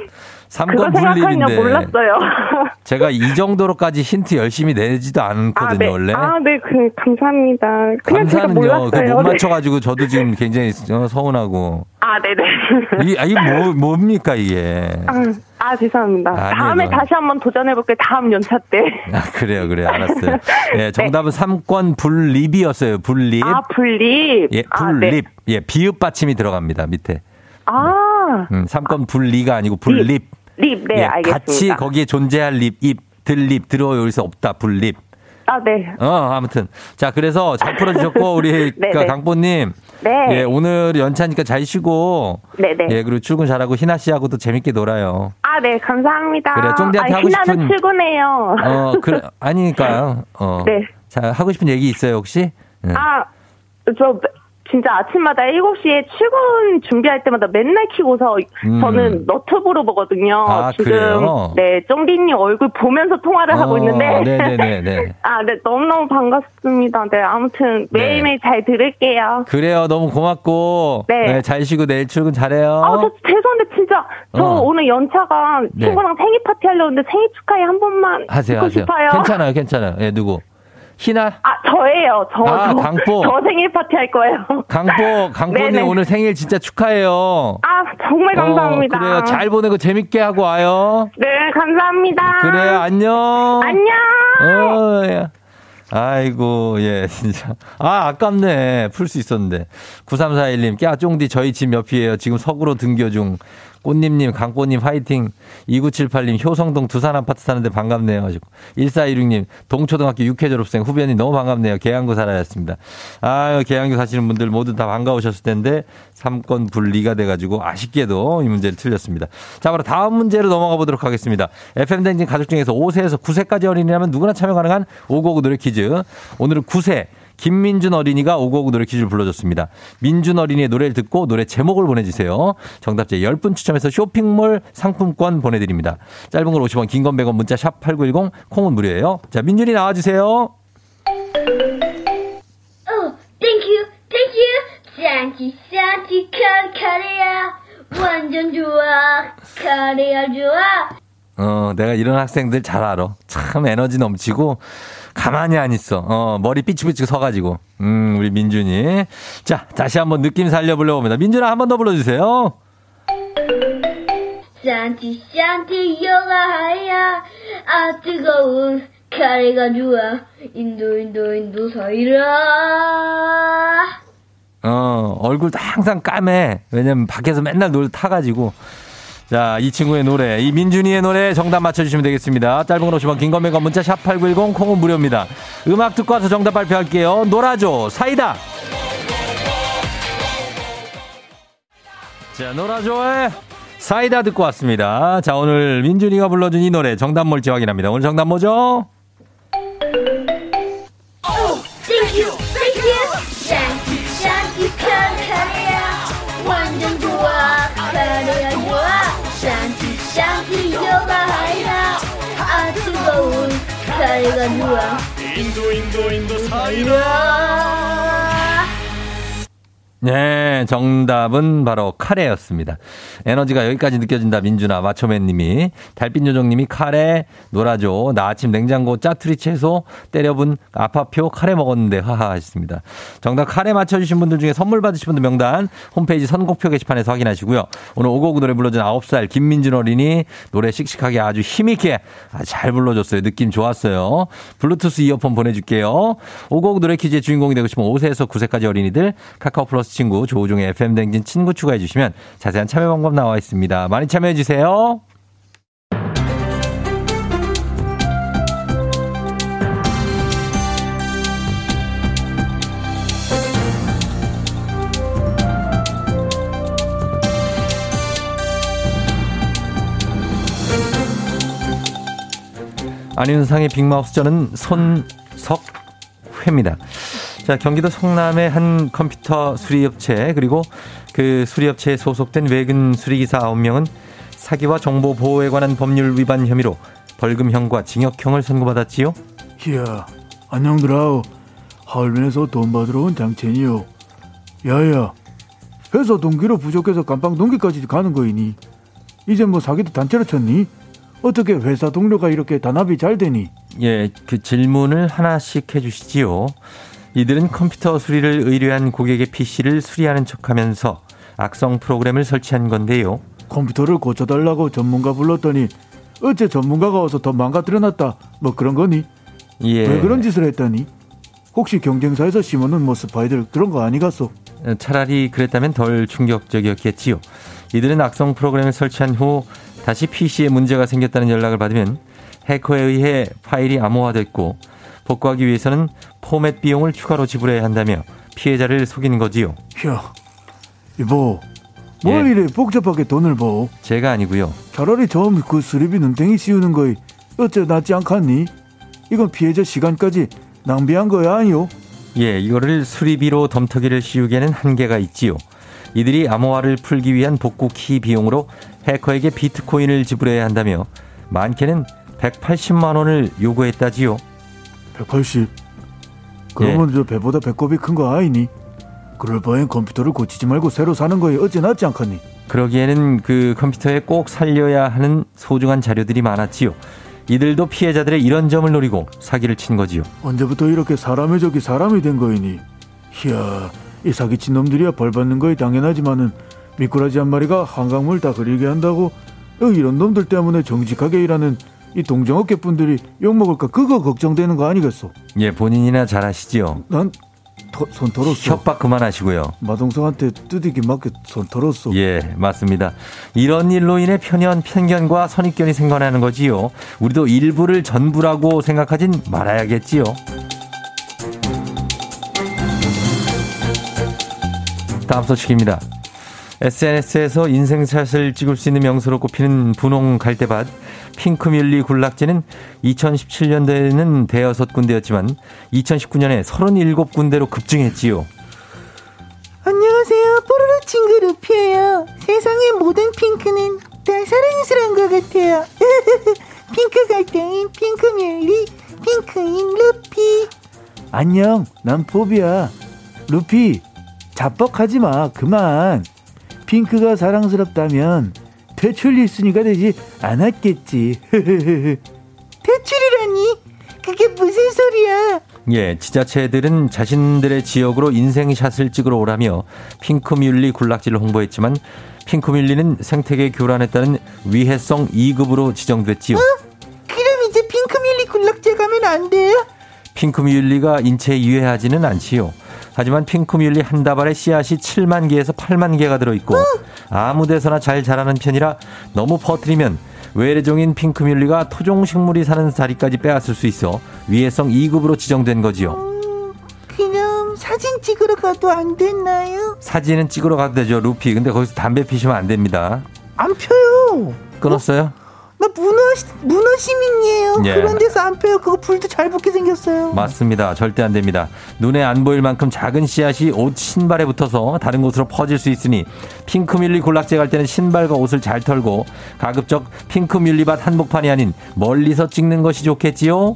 그거 3권 생각하냐 분립인데. 몰랐어요. 제가 이 정도로까지 힌트 열심히 내지도 않거든요, 아, 네. 원래. 아, 네, 그, 감사합니다. 그냥 감사는요. 몰랐어요. 그못 네. 맞춰가지고 저도 지금 굉장히 어, 서운하고. 아, 네네. 이, 아, 이게 뭐, 뭡니까, 이게. 아, 아, 죄송합니다. 아니요, 다음에 너- 다시 한번 도전해볼게요. 다음 연차 때. 아, 그래요, 그래요. 알았어요. 예, 정답은 삼권 분립이었어요. 분립. 아, 분립. 예, 아, 네. 분립. 예, 비읍 받침이 들어갑니다, 밑에. 아, 음, 삼권 분리가 아니고 분립. 립. 네, 예, 알겠습니다. 같이 거기에 존재할 립, 입, 들립, 들어 여기서 없다, 분립. 아, 네. 어, 아무튼. 자, 그래서 잘 풀어주셨고, 우리 네, 그 네. 강보님. 네. 예, 오늘 연차니까 잘 쉬고. 네네. 예, 그리고 출근 잘하고 희나 씨하고도 재밌게 놀아요. 아, 네, 감사합니다. 그래, 아, 하고 희나는 싶은- 출근해요. 어, 그래, 아니니까요. 어. 네. 자, 하고 싶은 얘기 있어요, 혹시? 예. 아, 저 진짜 아침마다 7시에 출근 준비할 때마다 맨날 키고서 음. 저는 너튜브로 보거든요. 아, 지금 그래요? 네, 쫑디님 얼굴 보면서 통화를 하고 어, 있는데 네네네네. 아, 네, 너무너무 반갑습니다. 네, 아무튼 매일매일 잘 들을게요. 그래요. 너무 고맙고. 네. 잘 쉬고 내일 출근 잘해요. 아, 저 죄송한데 진짜 저 어. 오늘 연차가 네. 친구랑 생일 파티 하려고 했는데 생일 축하해 한 번만 하세요, 하세요. 싶어요. 괜찮아요, 괜찮아요. 예, 누구? 희나? 아, 저예요. 저, 아, 저, 강보. 저 생일 파티 할 거예요. 강보님 네네. 오늘 생일 진짜 축하해요. 아, 정말 감사합니다. 어, 그래요. 잘 보내고 재밌게 하고 와요. 네, 감사합니다. 그래요. 안녕. 안녕. 어, 야. 아이고, 예, 진짜. 아, 아깝네. 풀 수 있었는데. 9341님, 꺄, 쫑디, 저희 집 옆이에요. 지금 서구로 등교 중. 꽃님님, 강꽃님, 화이팅. 2978님, 효성동 두산 아파트 사는데 반갑네요. 하시고. 1416님, 동초등학교 6회 졸업생 후배님 너무 반갑네요. 계양구 살아였습니다. 아유, 계양구 사시는 분들 모두 다 반가우셨을 텐데, 3건 분리가 돼가지고 아쉽게도 이 문제를 틀렸습니다. 자, 바로 다음 문제로 넘어가 보도록 하겠습니다. FM댕진 가족 중에서 5세에서 9세까지 어린이라면 누구나 참여 가능한 5곡 노래 퀴즈. 오늘은 9세. 김민준 어린이가 오곡 노래 퀴즈를 불러줬습니다. 민준 어린이의 노래를 듣고 노래 제목을 보내주세요. 정답자 10분 추첨해서 쇼핑몰 상품권 보내드립니다. 짧은 걸 50원, 긴 건 100원, 문자 샵 8910, 콩은 무료예요. 자, 민준이 나와주세요. Oh, thank you, thank you. 완전 좋아. 카리야, 좋아. 어, 내가 이런 학생들 잘 알아. 참 에너지 넘치고, 가만히 안 있어. 어, 머리 삐치삐치 서가지고. 음, 우리 민준이. 자, 다시 한번 느낌 살려보려고 합니다. 민준아, 한 번 더 불러주세요. 짠티, 짠티, 영아야. 아, 뜨거운 카리가 좋아. 인도, 인도, 인도 사이라. 어, 얼굴도 항상 까매. 왜냐면 밖에서 맨날 놀 타가지고. 자, 이 친구의 노래, 이 민준이의 노래 정답 맞춰주시면 되겠습니다. 짧은 건 50원, 긴 건매가 문자 샵 8910 콩은 무료입니다. 음악 듣고 와서 정답 발표할게요. 놀아줘, 사이다. 자, 놀아줘의 사이다 듣고 왔습니다. 자, 오늘 민준이가 불러준 이 노래 정답 뭘지 확인합니다. 오늘 정답 뭐죠? 카리가 좋아. 인도 인도 인도 사이라 네, 정답은 바로 카레였습니다. 에너지가 여기까지 느껴진다, 민준아, 마초맨님이. 달빛요정님이 카레, 놀아줘. 나 아침 냉장고 짜투리 채소, 때려본 아파표 카레 먹었는데, 하하 하셨습니다. 정답 카레 맞춰주신 분들 중에 선물 받으신 분들 명단 홈페이지 선곡표 게시판에서 확인하시고요. 오늘 오곡 노래 불러준 9살 김민준 어린이 노래 씩씩하게 아주 힘있게 잘 불러줬어요. 느낌 좋았어요. 블루투스 이어폰 보내줄게요. 오곡 노래 퀴즈의 주인공이 되고 싶은 5세에서 9세까지 어린이들 카카오 플러스 친구 조우종의 FM 댕진 친구 추가해 주시면 자세한 참여 방법 나와 있습니다. 많이 참여해 주세요. 안윤상의 빅마우스 저는 손석회입니다. 자, 경기도 성남의 한 컴퓨터 수리업체 그리고 그 수리업체에 소속된 외근 수리기사 9명은 사기와 정보 보호에 관한 법률 위반 혐의로 벌금형과 징역형을 선고받았지요. 이야, 안녕들아우. 하얼빈에서 돈 받으러 온 장첸이요. 야야, 회사 동기로 부족해서 깜빵 동기까지 가는 거이니? 이제 뭐 사기도 단체로 쳤니? 어떻게 회사 동료가 이렇게 단합이 잘 되니? 예, 그 질문을 하나씩 해주시지요. 이들은 컴퓨터 수리를 의뢰한 고객의 PC를 수리하는 척하면서 악성 프로그램을 설치한 건데요. 컴퓨터를 고쳐달라고 전문가 불렀더니 어째 전문가가 와서 더 망가뜨려놨다. 뭐 그런 거니? 예. 왜 그런 짓을 했다니? 혹시 경쟁사에서 심어놓은 뭐 스파이들 그런 거 아니겠소? 차라리 그랬다면 덜 충격적이었겠지요. 이들은 악성 프로그램을 설치한 후 다시 PC에 문제가 생겼다는 연락을 받으면 해커에 의해 파일이 암호화됐고 복구하기 위해서는 포맷 비용을 추가로 지불해야 한다며 피해자를 속인 거지요. 야, 이보, 뭘 예. 이래 복잡하게 돈을 버? 제가 아니고요. 차라리 처음 그 수리비 눈탱이 씌우는 거이 어째 낫지 않겠니? 이건 피해자 시간까지 낭비한 거야 아니요? 예, 이거를 수리비로 덤터기를 씌우기에는 한계가 있지요. 이들이 암호화를 풀기 위한 복구 키 비용으로 해커에게 비트코인을 지불해야 한다며 많게는 180만 원을 요구했다지요. 180. 그러면 저 배보다 배꼽이 큰 거 아니니? 그럴 바엔 컴퓨터를 고치지 말고 새로 사는 거에 어째 낫지 않겠니? 그러기에는 그 컴퓨터에 꼭 살려야 하는 소중한 자료들이 많았지요. 이들도 피해자들의 이런 점을 노리고 사기를 친 거지요. 언제부터 이렇게 사람의 적이 사람이 된 거이니? 이야, 이 사기친 놈들이야 벌 받는 거이 당연하지만은 미꾸라지 한 마리가 한강물 다 그리게 한다고 어, 이런 놈들 때문에 정직하게 일하는 이 동정업계 분들이 욕 먹을까 그거 걱정되는 거 아니겠소? 예, 본인이나 잘 아시지요. 난 손 털었어. 협박 그만하시고요. 마동석한테 두들기 맞게 손 털었어. 예, 맞습니다. 이런 일로 인해 편견, 편견과 선입견이 생겨나는 거지요. 우리도 일부를 전부라고 생각하진 말아야겠지요. 다음 소식입니다. SNS에서 인생샷을 찍을 수 있는 명소로 꼽히는 분홍 갈대밭 핑크뮬리 군락지는 2017년도에는 대여섯 군데였지만 2019년에 37군데로 급증했지요. 안녕하세요. 뽀로로 친구 루피예요. 세상의 모든 핑크는 다 사랑스러운 것 같아요. 핑크 갈대인 핑크뮬리, 핑크인 루피. 안녕, 난 포비야. 루피, 자뻑하지 마. 그만. 핑크가 사랑스럽다면 퇴출 1순위가 되지 않았겠지. 대출이라니? 그게 무슨 소리야? 예, 지자체들은 자신들의 지역으로 인생샷을 찍으러 오라며 핑크뮬리 군락지를 홍보했지만 핑크뮬리는 생태계 교란에 따른 위해성 2급으로 지정됐지요. 그럼 이제 핑크뮬리 군락지 가면 안 돼요? 핑크뮬리가 인체에 유해하지는 않지요. 하지만 핑크뮬리 한 다발에 씨앗이 7만 개에서 8만 개가 들어있고 아무 데서나 잘 자라는 편이라 너무 퍼뜨리면 외래종인 핑크뮬리가 토종식물이 사는 자리까지 빼앗을 수 있어 위해성 2급으로 지정된 거지요. 음, 그냥 사진 찍으러 가도 안 됐나요? 사진은 찍으러 가도 되죠, 루피. 근데 거기서 담배 피시면 안 됩니다. 안 펴요. 끊었어요? 나 문어 문어 시민이에요. 예. 그런 데서 안 펴요. 그거 불도 잘 붙게 생겼어요. 맞습니다. 절대 안 됩니다. 눈에 안 보일 만큼 작은 씨앗이 옷 신발에 붙어서 다른 곳으로 퍼질 수 있으니 핑크뮬리 군락지 갈 때는 신발과 옷을 잘 털고 가급적 핑크뮬리밭 한복판이 아닌 멀리서 찍는 것이 좋겠지요.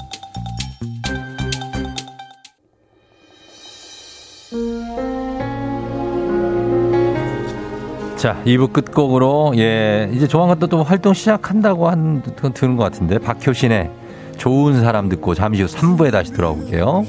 자, 2부 끝곡으로, 예, 이제 조만간 또, 또 활동 시작한다고 한, 그, 드는 것 같은데, 박효신의 좋은 사람 듣고 잠시 후 3부에 다시 돌아올게요.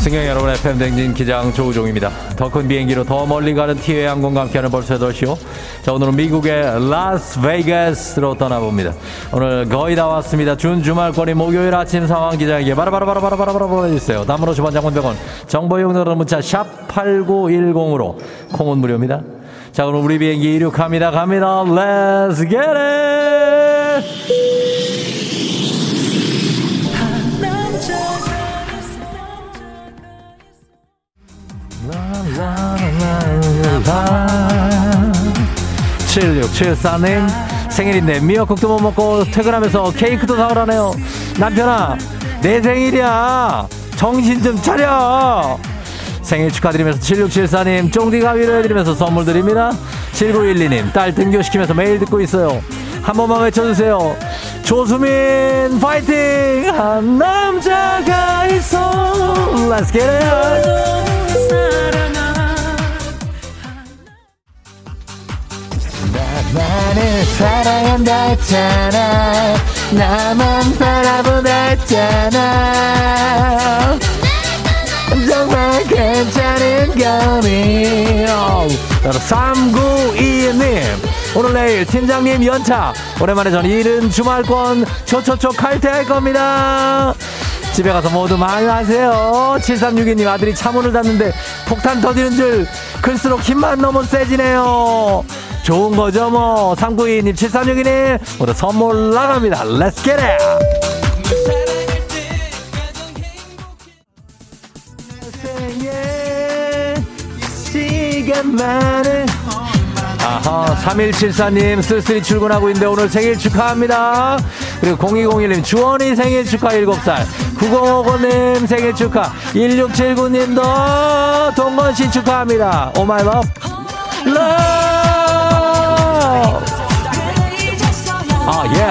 승객 여러분 FM 댕진 기장 조우종입니다. 더 큰 비행기로 더 멀리 가는 티웨이 항공과 함께하는 벌써 8시요. 자 오늘은 미국의 라스베이거스로 떠나봅니다. 오늘 거의 다 왔습니다. 준 주말권이 목요일 아침 상황 기장에게 바라바라바라바라바라 보내주세요. 담으로 10원 장문병원 정보 이용료는 문자 샵 8910으로 콩은 무료입니다. 자 그럼 우리 비행기 이륙합니다. 갑니다. Let's get it! 칠 7674님 생일인데 미역국도 못 먹고 퇴근하면서 케이크도 사오라네요. 남편아 내 생일이야. 정신 좀 차려. 생일 축하드리면서 7674님 쫑디가 위로해드리면서 선물 드립니다. 7912님 딸 등교시키면서 매일 듣고 있어요. 한 번만 외쳐주세요. 조수민 파이팅! 한 남자가 있어. Let's get it 나는 사랑한다 했잖아. 나만 바라본다 했잖아. 정말 괜찮은 거니 3922님 오늘 내일 팀장님 연차. 오랜만에 전 이른 주말권 초초초 칼퇴할 겁니다 집에 가서 모두 많이 하세요. 7362님 아들이 차문을 닫는데 폭탄 터지는 줄 클수록 힘만 너무 세지네요. 좋은 거죠 뭐. 392님 7362님 오늘 선물 나갑니다. Get it! 시간만을 아하 3174님 쓸쓸히 출근하고 있는데 오늘 생일 축하합니다. 그리고 0201님 주원이 생일 축하 7살 9055님 생일 축하 1679님도 동건씨 축하합니다 Oh my love love 아, 예.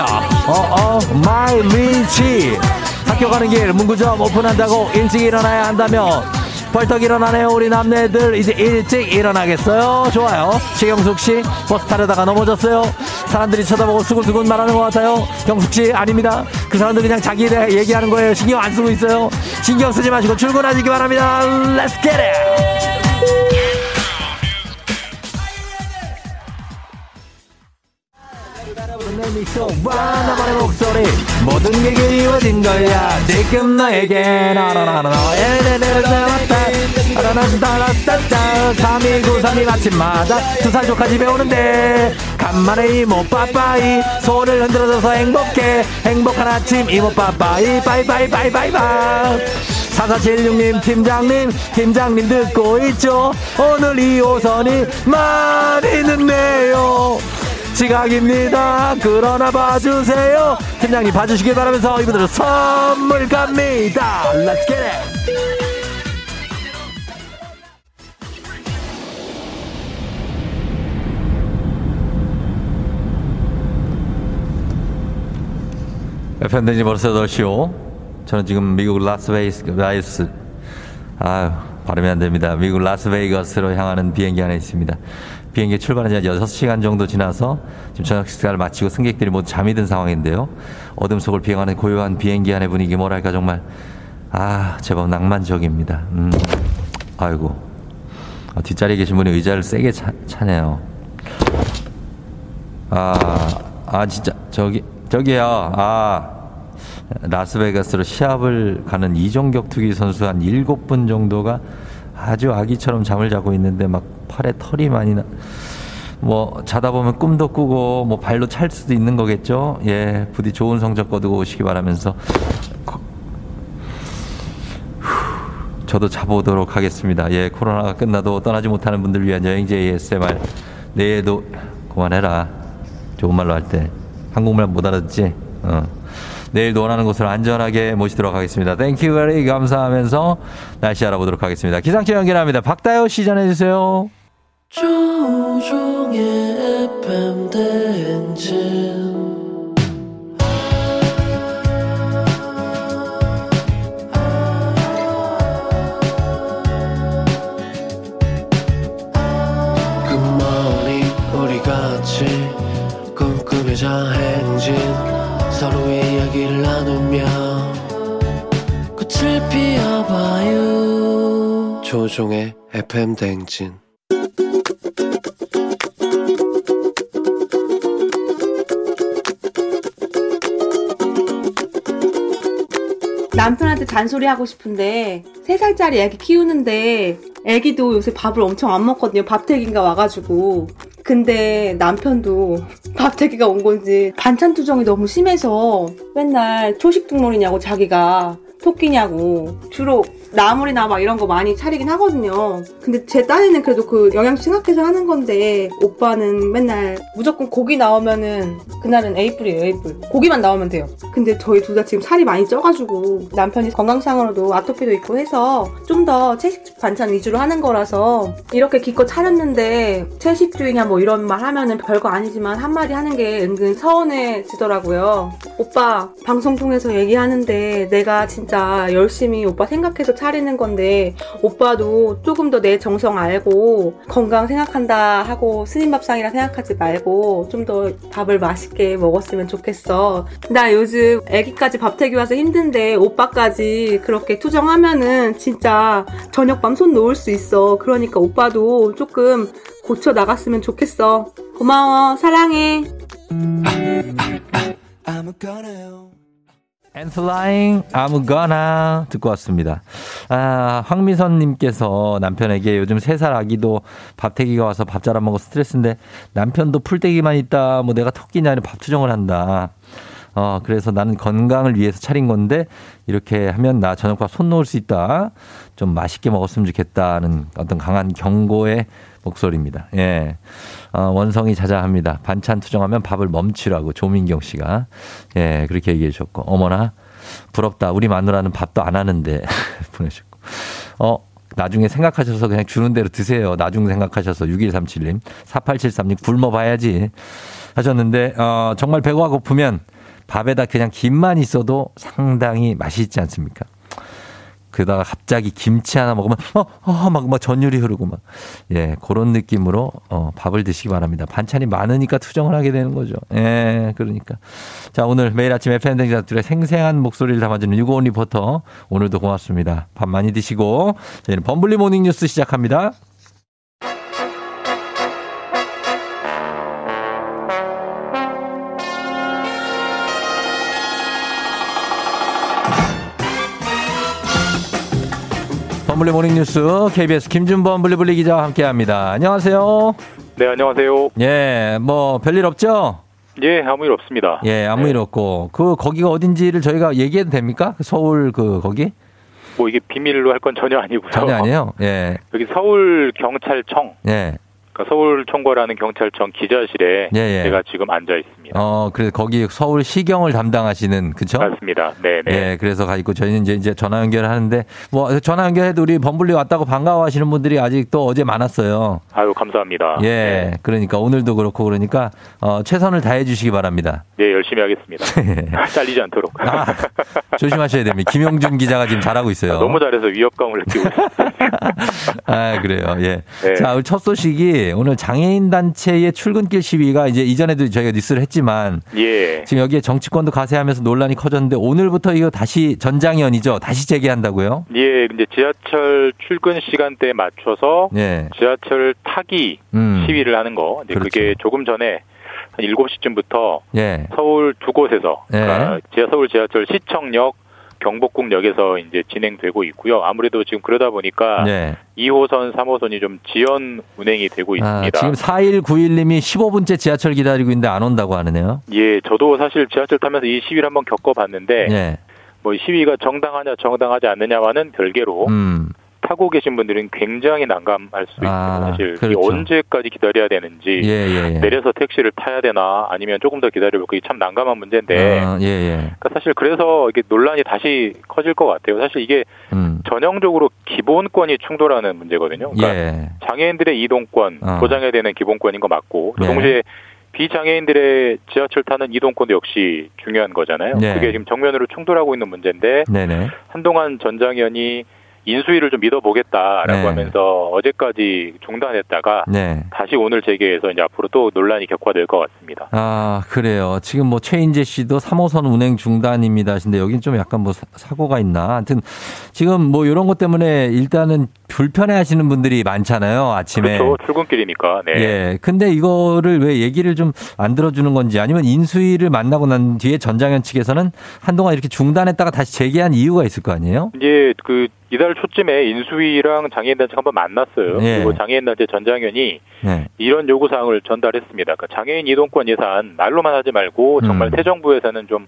어, 어, my rich. 학교 가는 길 문구점 오픈한다고 일찍 일어나야 한다며 벌떡 일어나네요. 우리 남매들 이제 일찍 일어나겠어요. 좋아요. 최경숙 씨 버스 타려다가 넘어졌어요. 사람들이 쳐다보고 수근수근 말하는 것 같아요. 경숙 씨 아닙니다. 그 사람들 그냥 자기 대 얘기하는 거예요. 신경 안 쓰고 있어요. 신경 쓰지 마시고 출근하시기 바랍니다. Let's get it. 나만의 목소리. 모든 게 그리워진 거야. 지금 너에게. 나나나나 3293님 아침마다 두살 조카 집에 오는데 간만에 이모 빠빠이 손을 흔들어줘서 행복해 행복한 아침 이모 빠빠이 바이바이바이바이바이 4476님 팀장님 팀장님 듣고 있죠 오늘 2호선이 많이 늦네요 지각입니다. 그러나 봐주세요. 팀장님 봐주시길 바라면서 이분들은 선물 갑니다. Let's get it. 에펜데니 벌써 8시요. 저는 지금 미국 라스베이스, 아유, 발음이 안 됩니다. 미국 라스베이거스로 향하는 비행기 안에 있습니다. 비행기 출발한 지 6시간 정도 지나서 지금 저녁 식사를 마치고 승객들이 모두 잠이 든 상황인데요. 어둠 속을 비행하는 고요한 비행기 안의 분위기 뭐랄까 정말 아 제법 낭만적입니다. 음, 아이고 아, 뒷자리에 계신 분이 의자를 세게 차, 차네요. 아, 아 진짜 저기 저기요. 아 라스베가스로 시합을 가는 이종격 투기 선수 한 일곱 분 정도가 아주 아기처럼 잠을 자고 있는데 막 팔에 털이 많이 나. 뭐 자다 보면 꿈도 꾸고 뭐 발로 찰 수도 있는 거겠죠. 예, 부디 좋은 성적 거두고 오시기 바라면서 저도 자보도록 하겠습니다. 예, 코로나가 끝나도 떠나지 못하는 분들 위한 여행지 ASMR 내일도 그만해라. 좋은 말로 할 때 한국말 못 알아듣지. 어. 내일도 원하는 곳으로 안전하게 모시도록 하겠습니다. Thank you very 감사하면서 날씨 알아보도록 하겠습니다. 기상청 연결합니다. 박다요 씨 전해주세요. 행진 서로의 이야기를 나누며 꽃을 피워봐요 조종의 FM 대행진 남편한테 잔소리하고 싶은데 3살짜리 애기 키우는데 애기도 요새 밥을 엄청 안 먹거든요. 밥태기가 와가지고. 근데 남편도 밥태기가 온 건지 반찬 투정이 너무 심해서 맨날 초식 동물이냐고 자기가 토끼냐고 주로 나물이나 막 이런 거 많이 차리긴 하거든요. 근데 제 딸이는 그래도 그 영양소 생각해서 하는 건데 오빠는 맨날 무조건 고기 나오면은 그날은 에이플이에요 에이플. 고기만 나오면 돼요. 근데 저희 둘 다 지금 살이 많이 쪄가지고 남편이 건강상으로도 아토피도 있고 해서 좀 더 채식 반찬 위주로 하는 거라서 이렇게 기껏 차렸는데 채식주의냐 뭐 이런 말 하면은 별거 아니지만 한마디 하는 게 은근 서운해지더라고요. 오빠 방송 통해서 얘기하는데 내가 진짜 열심히 오빠 생각해서 차리는 건데 오빠도 조금 더 내 정성 알고 건강 생각한다 하고 스님 밥상이라 생각하지 말고 좀 더 밥을 맛있게 먹었으면 좋겠어. 나 요즘 애기까지 밥태기 와서 힘든데 오빠까지 그렇게 투정하면은 진짜 저녁밤 손 놓을 수 있어. 그러니까 오빠도 조금 고쳐 나갔으면 좋겠어. 고마워. 사랑해. And flying, I'm gonna 듣고 왔습니다. 아, 황미선님께서 남편에게 요즘 3살 아기도 밥태기가 와서 밥 잘 안 먹어 스트레스인데 남편도 풀떼기만 있다. 뭐 내가 토끼냐 밥 투정을 한다. 어, 그래서 나는 건강을 위해서 차린 건데 이렇게 하면 나 저녁밥 손 놓을 수 있다. 좀 맛있게 먹었으면 좋겠다는 어떤 강한 경고의 목소리입니다. 예. 어, 원성이 자자합니다. 반찬 투정하면 밥을 멈추라고 조민경 씨가. 예, 그렇게 얘기해 주셨고. 어머나, 부럽다. 우리 마누라는 밥도 안 하는데. 보내셨고. 어, 나중에 생각하셔서 그냥 주는 대로 드세요. 나중 생각하셔서 6137님. 4873님 굶어봐야지. 하셨는데, 어, 정말 배가 고프면 밥에다 그냥 김만 있어도 상당히 맛있지 않습니까? 그러다가 갑자기 김치 하나 먹으면 어, 어, 막, 막 전율이 흐르고 막. 예, 그런 느낌으로 어, 밥을 드시기 바랍니다. 반찬이 많으니까 투정을 하게 되는 거죠. 예, 그러니까. 자, 오늘 매일 아침 FM등자들의 생생한 목소리를 담아주는 유고원 리포터. 오늘도 고맙습니다. 밥 많이 드시고 저희는 범블리 morning 뉴스 시작합니다. 범블리 모닝뉴스 KBS 김준범 블리블리 기자와 함께합니다. 안녕하세요. 네, 안녕하세요. 예, 뭐 별일 없죠? 예, 아무 일 없습니다. 예, 아무 네. 일 없고 그 거기가 어딘지를 저희가 얘기해도 됩니까? 서울 그 거기? 뭐 이게 비밀로 할 건 전혀 아니고요. 전혀 아니에요. 예, 여기 서울 경찰청 예. 그러니까 서울 총괄하는 경찰청 기자실에 예, 예. 제가 지금 앉아 있습니다. 어, 그래서 거기 서울 시경을 담당하시는 그쵸? 맞습니다. 네, 네. 예, 그래서 가 있고 저희는 이제 이제 전화 연결을 하는데 뭐 전화 연결해도 우리 범블리 왔다고 반가워하시는 분들이 아직도 어제 많았어요. 아유, 감사합니다. 예, 그러니까 오늘도 그렇고 그러니까 어, 최선을 다해 주시기 바랍니다. 네, 열심히 하겠습니다. 잘리지 않도록. 아, 조심하셔야 됩니다. 김용준 기자가 지금 잘하고 있어요. 너무 잘해서 위협감을 느끼고 있습니다. 아, 그래요. 예. 네. 자, 첫 소식이 오늘 장애인 단체의 출근길 시위가 이제 이전에도 저희가 뉴스를 했지만 예. 지금 여기에 정치권도 가세하면서 논란이 커졌는데 오늘부터 이거 다시 전장현이죠. 다시 재개한다고요? 예, 이제 지하철 출근 시간대에 맞춰서 예. 지하철 타기 음. 시위를 하는 거. 그렇죠. 그게 조금 전에 한 7시쯤부터 예. 서울 두 곳에서 예. 그러니까 지하 서울 지하철 시청역 경복궁역에서 이제 진행되고 있고요. 아무래도 지금 그러다 보니까 예. 2호선, 3호선이 좀 지연 운행이 되고 아, 있습니다. 지금 4191님이 15분째 지하철 기다리고 있는데 안 온다고 하네요. 예, 저도 사실 지하철 타면서 이 시위를 한번 겪어봤는데 예. 뭐 시위가 정당하냐 정당하지 않느냐와는 별개로 음. 타고 계신 분들은 굉장히 난감할 수 있습니다. 아, 사실 그렇죠. 언제까지 기다려야 되는지 예, 예, 예. 내려서 택시를 타야 되나 아니면 조금 더 기다려볼까 이게 참 난감한 문제인데 어, 예, 예. 그러니까 사실 그래서 이게 논란이 다시 커질 것 같아요. 사실 이게 음. 전형적으로 기본권이 충돌하는 문제거든요. 그러니까 예. 장애인들의 이동권 어. 보장해야 되는 기본권인 거 맞고 또 네. 동시에 비장애인들의 지하철 타는 이동권도 역시 중요한 거잖아요. 네. 그게 지금 정면으로 충돌하고 있는 문제인데 네네. 한동안 전 장현이 인수위를 좀 믿어보겠다라고 네. 하면서 어제까지 중단했다가 네. 다시 오늘 재개해서 이제 앞으로 또 논란이 격화될 것 같습니다. 아, 그래요. 지금 뭐 최인재 씨도 3호선 운행 중단입니다. 하신데 여긴 좀 약간 뭐 사- 사고가 있나. 하여튼 지금 뭐 이런 것 때문에 일단은 불편해 하시는 분들이 많잖아요. 아침에. 그렇죠. 출근길이니까. 네. 예. 근데 이거를 왜 얘기를 좀 안 들어주는 건지 아니면 인수위를 만나고 난 뒤에 전장현 측에서는 한동안 이렇게 중단했다가 다시 재개한 이유가 있을 거 아니에요? 이제 그 이달 초쯤에 인수위랑 장애인 단체 한번 만났어요. 네. 그리고 장애인 단체 전장현이 네. 이런 요구 사항을 전달했습니다. 그러니까 장애인 이동권 예산 말로만 하지 말고 정말 음. 새 정부에서는 좀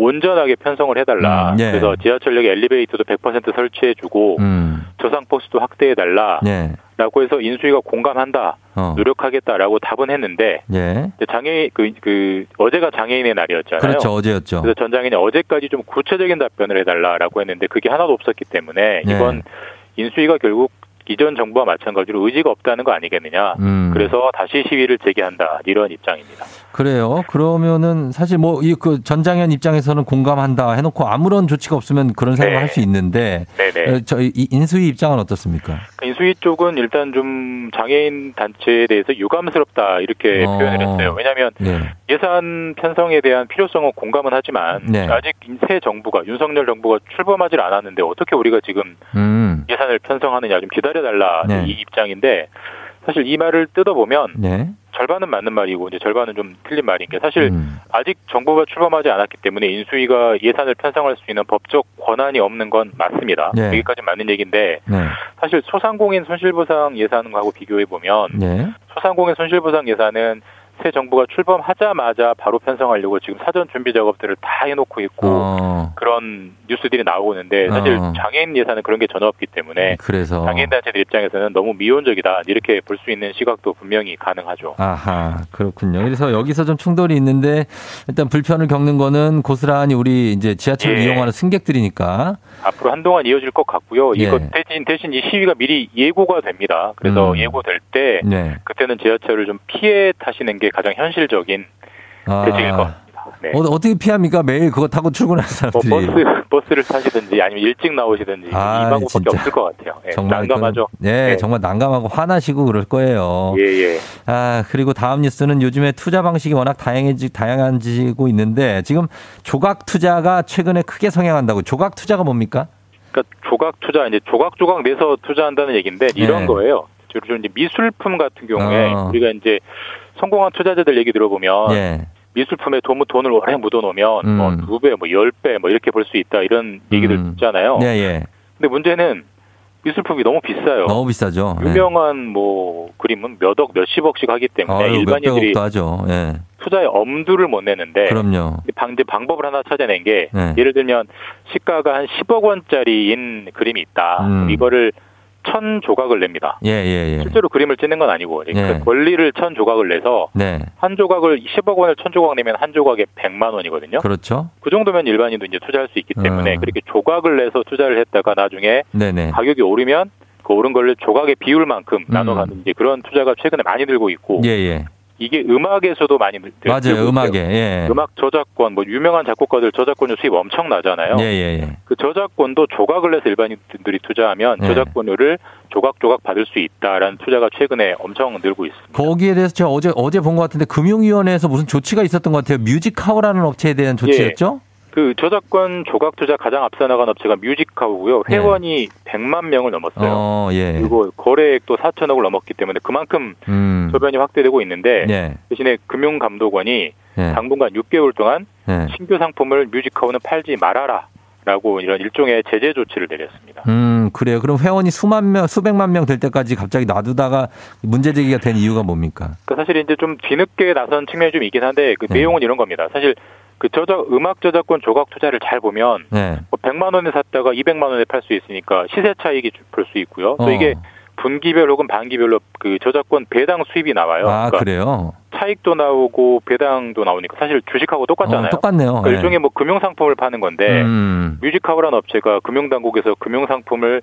온전하게 편성을 해달라. 음, 예. 그래서 지하철역에 엘리베이터도 100% 설치해주고 음. 저상 버스도 확대해달라. 네. 라고 해서 인수위가 공감한다. 어. 노력하겠다라고 답은 했는데 예. 이제 장애 그, 그 어제가 장애인의 날이었잖아요. 그렇죠. 어제였죠. 그래서 전장현이 어제까지 좀 구체적인 답변을 해달라라고 했는데 그게 하나도 없었기 때문에 네. 이번 인수위가 결국 이전 정부와 마찬가지로 의지가 없다는 거 아니겠느냐. 음. 그래서 다시 시위를 재개한다 이런 입장입니다. 그래요. 그러면은 사실 뭐 이 그 전장현 입장에서는 공감한다 해놓고 아무런 조치가 없으면 그런 생각을 네. 할수 있는데 네네. 어, 저희 이 인수위 입장은 어떻습니까? 인수위 쪽은 일단 좀 장애인 단체에 대해서 유감스럽다 이렇게 어. 표현을 했어요. 왜냐하면 네. 예산 편성에 대한 필요성은 공감은 하지만 네. 아직 새 정부가 윤석열 정부가 출범하지 않았는데 어떻게 우리가 지금 음. 예산을 편성하느냐 좀 기다 려달라 네. 이 입장인데 사실 이 말을 뜯어보면 네. 절반은 맞는 말이고 이제 절반은 좀 틀린 말인 게 사실 음. 아직 정부가 출범하지 않았기 때문에 인수위가 예산을 편성할 수 있는 법적 권한이 없는 건 맞습니다. 네. 여기까지 맞는 얘기인데 네. 사실 소상공인 손실보상 예산하고 비교해 보면 네. 소상공인 손실보상 예산은 새 정부가 출범하자마자 바로 편성하려고 지금 사전 준비 작업들을 다 해놓고 있고 어. 그런 뉴스들이 나오고 있는데 사실 어. 장애인 예산은 그런 게 전혀 없기 때문에 그래서 장애인 단체들 입장에서는 너무 미온적이다 이렇게 볼 수 있는 시각도 분명히 가능하죠. 아하 그렇군요. 그래서 여기서 좀 충돌이 있는데 일단 불편을 겪는 거는 고스란히 우리 이제 지하철 예. 이용하는 승객들이니까 앞으로 한동안 이어질 것 같고요. 예. 이거 대신 대신 이 시위가 미리 예고가 됩니다. 그래서 음. 예고될 때 네. 그때는 지하철을 좀 피해 타시는 게 가장 현실적인 아. 대책일 것 같습니다. 네. 어, 어떻게 피합니까? 매일 그거 타고 출근하는 뭐 사람들이. 버스 버스를 타시든지 아니면 일찍 나오시든지 아, 이 방법밖에. 없을 것 같아요. 예, 정말 난감하죠. 그, 네, 네. 정말 난감하고 화나시고 그럴 거예요. 예, 예. 아, 그리고 다음 뉴스는 요즘에 투자 방식이 워낙 다양해지, 다양해지고 있는데 지금 조각 투자가 최근에 크게 성행한다고. 조각 투자가 뭡니까? 그러니까 조각 투자 이제 조각조각 내서 투자한다는 얘기인데 이런 네. 거예요. 주로 좀 이제 미술품 같은 경우에 어. 우리가 이제 성공한 투자자들 얘기 들어보면 예. 미술품에 돈, 돈을 오래 묻어놓으면 음. 뭐두 배, 뭐 열 배, 뭐 이렇게 벌수 있다 이런 얘기들 음. 듣잖아요. 네, 예. 근데 문제는 미술품이 너무 비싸요. 너무 비싸죠. 예. 유명한 뭐 그림은 몇억, 몇십억씩 하기 때문에 아유, 일반인들이 하죠. 예. 투자의 엄두를 못 내는데 그럼요. 방, 이제 방법을 하나 찾아낸 게 네. 예를 들면 시가가 한 10억 원짜리인 그림이 있다. 음. 이거를 천 조각을 냅니다. 예, 예, 예. 실제로 그림을 찍는 건 아니고 예. 그 권리를 천 조각을 내서 네. 한 조각을 10억 원을 천 조각 내면 한 조각에 100만 원이거든요. 그렇죠. 그 정도면 일반인도 이제 투자할 수 있기 때문에 어. 그렇게 조각을 내서 투자를 했다가 나중에 네네. 가격이 오르면 그 오른 걸 조각의 비율만큼 나눠가는 이제 그런 투자가 최근에 많이 들고 있고 음. 예, 예. 이게 음악에서도 많이 맞아요. 음악에. 예. 음악 저작권 뭐 유명한 작곡가들 저작권료 수입 엄청 나잖아요. 예, 예, 예. 그 저작권도 조각을 내서 일반인들이 투자하면 네. 저작권료를 조각조각 받을 수 있다라는 투자가 최근에 엄청 늘고 있습니다. 거기에 대해서 제가 어제 어제 본 것 같은데 금융위원회에서 무슨 조치가 있었던 것 같아요. 뮤직하우라는 업체에 대한 조치였죠? 그 저작권 조각 투자 가장 앞서 나간 업체가 뮤직하우고요. 회원이 100만 명을 넘었어요. 네. 어, 예. 그리고 거래액도 4천억을 넘었기 때문에 그만큼 음. 저변이 확대되고 있는데 예. 대신에 금융감독원이 예. 당분간 6개월 동안 예. 신규 상품을 뮤직하우는 팔지 말아라. 라고 이런 일종의 제재 조치를 내렸습니다. 음, 그래요. 그럼 회원이 수만 명, 수백만 명 될 때까지 갑자기 놔두다가 문제 제기가 된 이유가 뭡니까? 그 사실 이제 좀 뒤늦게 나선 측면이 좀 있긴 한데 그 네. 내용은 이런 겁니다. 사실 그 저작 음악 저작권 조각 투자를 잘 보면 네. 뭐 100만 원에 샀다가 200만 원에 팔 수 있으니까 시세 차익이 볼 수 있고요. 또 어. 이게 분기별 혹은 반기별로 그 저작권 배당 수입이 나와요. 아, 그러니까 그래요? 차익도 나오고 배당도 나오니까 사실 주식하고 똑같잖아요. 어, 똑같네요. 그러니까 예. 일종의 뭐 금융상품을 파는 건데 음. 뮤직하우라는 업체가 금융당국에서 금융상품을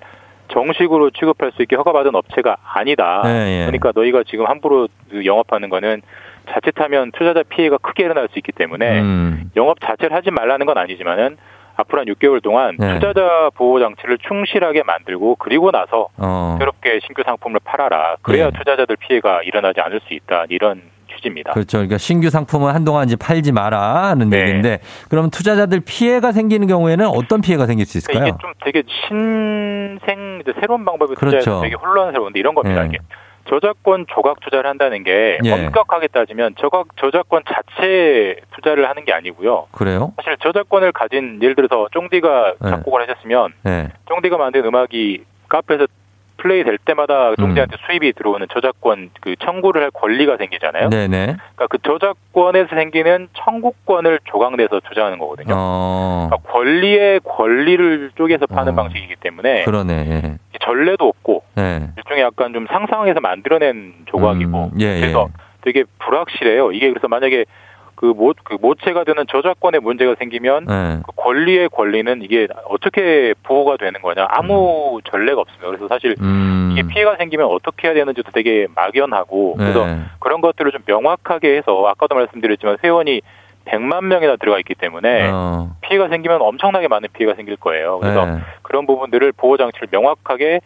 정식으로 취급할 수 있게 허가받은 업체가 아니다. 예, 예. 그러니까 너희가 지금 함부로 그 영업하는 거는 자칫하면 투자자 피해가 크게 일어날 수 있기 때문에 음. 영업 자체를 하지 말라는 건 아니지만은 앞으로 한 6개월 동안 네. 투자자 보호 장치를 충실하게 만들고 그리고 나서 어. 새롭게 신규 상품을 팔아라. 그래야 네. 투자자들 피해가 일어나지 않을 수 있다. 이런 취지입니다. 그렇죠. 그러니까 신규 상품은 한동안 이제 팔지 마라는 네. 얘기인데 그러면 투자자들 피해가 생기는 경우에는 어떤 피해가 생길 수 있을까요? 이게 좀 되게 신생 이제 새로운 방법의 그렇죠. 투자에서 되게 혼란스러운데 이런 겁니다. 네. 이게 저작권 조각 투자를 한다는 게 예. 엄격하게 따지면 저각 저작권 자체 투자를 하는 게 아니고요. 그래요? 사실 저작권을 가진 예를 들어서 쫑디가 네. 작곡을 하셨으면 네. 쫑디가 만든 음악이 카페에서 플레이 될 때마다 쫑디한테 수입이 들어오는 저작권 그 청구를 할 권리가 생기잖아요. 음. 네네. 그러니까 그 저작권에서 생기는 청구권을 조각내서 투자하는 거거든요. 어. 그러니까 권리의 권리를 쪼개서 파는 어. 방식이기 때문에 그러네. 예. 전례도 없고 네. 일종의 약간 좀 상상해서 만들어낸 조각이고 음, 예, 그래서 되게 불확실해요. 이게 그래서 만약에 그 모, 그 모체가 되는 저작권에 문제가 생기면 네. 그 권리의 권리는 이게 어떻게 보호가 되는 거냐 아무 전례가 없습니다. 그래서 사실 음. 이게 피해가 생기면 어떻게 해야 되는지도 되게 막연하고 그래서 네. 그런 것들을 좀 명확하게 해서 아까도 말씀드렸지만 회원이 100만 명이나 들어가 있기 때문에 어. 피해가 생기면 엄청나게 많은 피해가 생길 거예요. 그래서 네. 그런 부분들을 보호 장치를 명확하게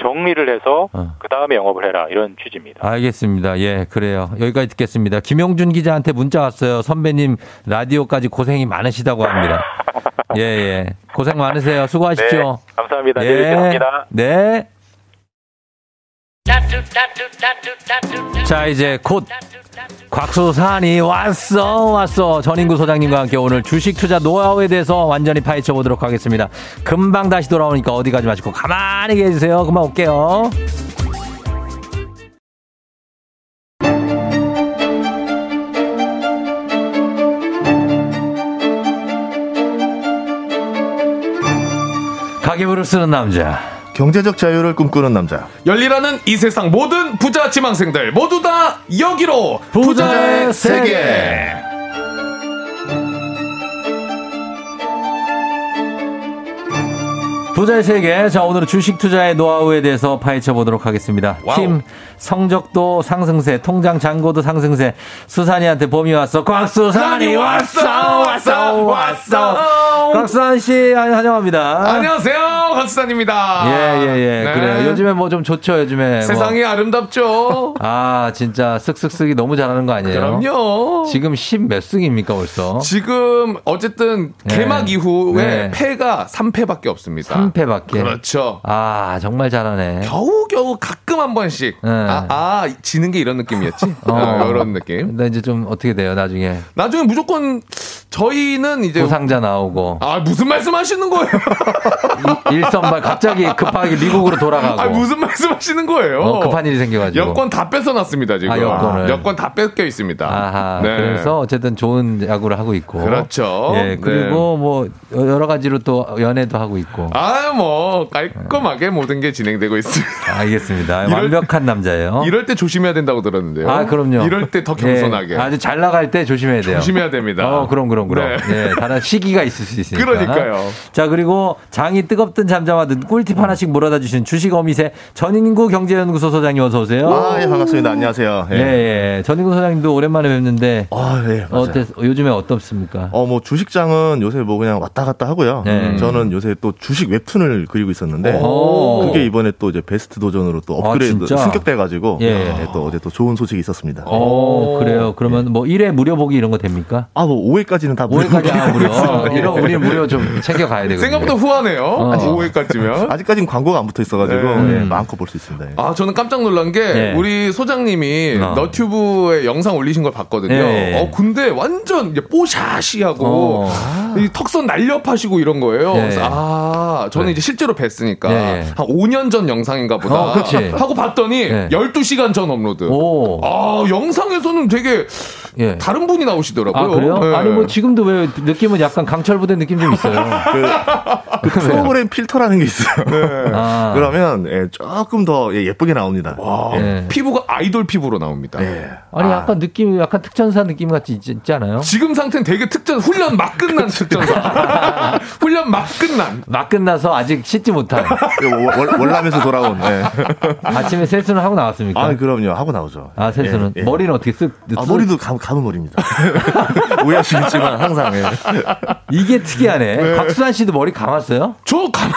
정리를 해서 어. 그 다음에 영업을 해라 이런 취지입니다. 알겠습니다. 예, 그래요. 여기까지 듣겠습니다. 김용준 기자한테 문자 왔어요. 선배님 라디오까지 고생이 많으시다고 합니다. 예, 예. 고생 많으세요. 수고하십시오. 네, 감사합니다. 예. 뵙겠습니다. 네. 자, 이제 곧 곽수산이 왔어, 왔어. 전인구 소장님과 함께 오늘 주식 투자 노하우에 대해서 완전히 파헤쳐 보도록 하겠습니다. 금방 다시 돌아오니까 어디 가지 마시고 가만히 계세요. 금방 올게요. 가계부를 쓰는 남자. 경제적 자유를 꿈꾸는 남자. 열리라는 이 세상 모든 부자 지망생들 모두 다 여기로 부자의 부자의 세계. 세계. 부자의 세계. 자, 오늘은 주식 투자의 노하우에 대해서 파헤쳐 보도록 하겠습니다. Wow. 팀 성적도 상승세, 통장 잔고도 상승세. 수산이한테 봄이 왔어. 곽수산이 왔어, 왔어, 왔어. 곽수산 씨, 아, 환영합니다. 안녕하세요, 건수산입니다. 예, 예, 예. 네. 그래요. 요즘에 뭐 좀 좋죠, 요즘에. 세상이 뭐. 아름답죠. 아, 진짜 쓱쓱쓱이 너무 잘하는 거 아니에요? 그럼요. 지금 10몇 승입니까, 벌써? 지금 어쨌든 네. 개막 이후에 네. 패가 3패밖에 없습니다. 3패밖에. 그렇죠. 아, 정말 잘하네. 겨우겨우 가끔 한 번씩 네. 아, 아 지는 게 이런 느낌이었지. 어. 어, 이런 느낌. 근데 이제 좀 어떻게 돼요, 나중에? 나중에 무조건 저희는 이제 부상자 나오고 아 무슨 말씀하시는 거예요? 일선발 갑자기 급하게 미국으로 돌아가고. 아 무슨 말씀하시는 거예요? 어, 급한 일이 생겨가지고. 여권 다 뺏어놨습니다 지금. 아, 여권을. 여권 다 뺏겨 있습니다. 아하, 네. 그래서 어쨌든 좋은 야구를 하고 있고. 그렇죠. 예, 그리고 뭐 여러 가지로 또 연애도 하고 있고. 아 뭐 깔끔하게 모든 게 진행되고 있습니다. 알겠습니다. 이럴- 완벽한 남자예요. 이럴 때 조심해야 된다고 들었는데요. 아, 그럼요. 이럴 때 더 겸손하게. 예, 아주 잘 나갈 때 조심해야 돼요. 조심해야 됩니다. 어, 그럼, 그럼, 그럼. 네. 예, 다른 시기가 있을 수 있으니까. 그러니까요. 자, 그리고 장이 뜨겁든 잠잠하든 꿀팁 하나씩 몰아다 주신 주식 어미새 전인구 경제연구소 소장님 어서 오세요. 아, 예, 반갑습니다. 안녕하세요. 예, 예. 전인구 소장님도 오랜만에 뵙는데. 아, 예, 맞아요. 어때, 요즘에 어떻습니까? 어, 뭐 주식장은 요새 뭐 그냥 왔다 갔다 하고요. 네. 저는 요새 또 주식 웹툰을 그리고 있었는데 오. 그게 이번에 또 이제 베스트 도전으로 또 아, 업그레이드 진짜? 승격돼 가지고 예. 예, 또 어제 또 좋은 소식이 있었습니다. 어, 그래요. 그러면 뭐 1회 무료 보기 이런 거 됩니까? 아, 뭐 5회까지는 다 5회까지 아, 무료. 예. 이런 우리 무료 좀 챙겨 가야 되거든요. 생각보다 후하네요. 어. 5회까지면. 아직까지는 광고가 안 붙어 있어가지고 네. 예, 마음껏 볼 수 있습니다. 예. 아, 저는 깜짝 놀란 게 네. 우리 소장님이 어. 너튜브에 영상 올리신 걸 봤거든요. 네. 어, 근데 완전 이제 뽀샤시하고 어. 이 턱선 날렵하시고 이런 거예요. 네. 그래서 아, 저는 네. 이제 실제로 뵀으니까 네. 한 5년 전 영상인가 보다 어. 하고 봤더니 네. 12시간 전 업로드. 오. 아, 영상에서는 되게 예. 다른 분이 나오시더라고요. 아, 그래요? 네. 아니, 뭐 지금도 왜 느낌은 약간 강철 부대 느낌 좀 있어요. 그 프로그램 필터라는 게 있어요. 아. 그러면 예, 조금 더 예, 예쁘게 나옵니다. 와, 예. 피부가 아이돌 피부로 나옵니다. 예. 아니, 약간 느낌이 약간 특전사 느낌 있지 않아요? 지금 상태는 되게 특전 훈련 막 끝난 특전사. 훈련 막 끝난. 막 끝나서 아직 씻지 못한. 월- 월남에서 돌아온. 예. 아침에 세수는 하고 나왔습니까? 아, 그럼요. 하고 나오죠. 아, 세수는. 예, 예. 머리는 어떻게 쓱, 아, 쓱- 머리도 감, 감은 머리입니다. 오해하시겠지만 항상. 예. 이게 특이하네. 곽수산 씨도 머리 감았어요? 저 가만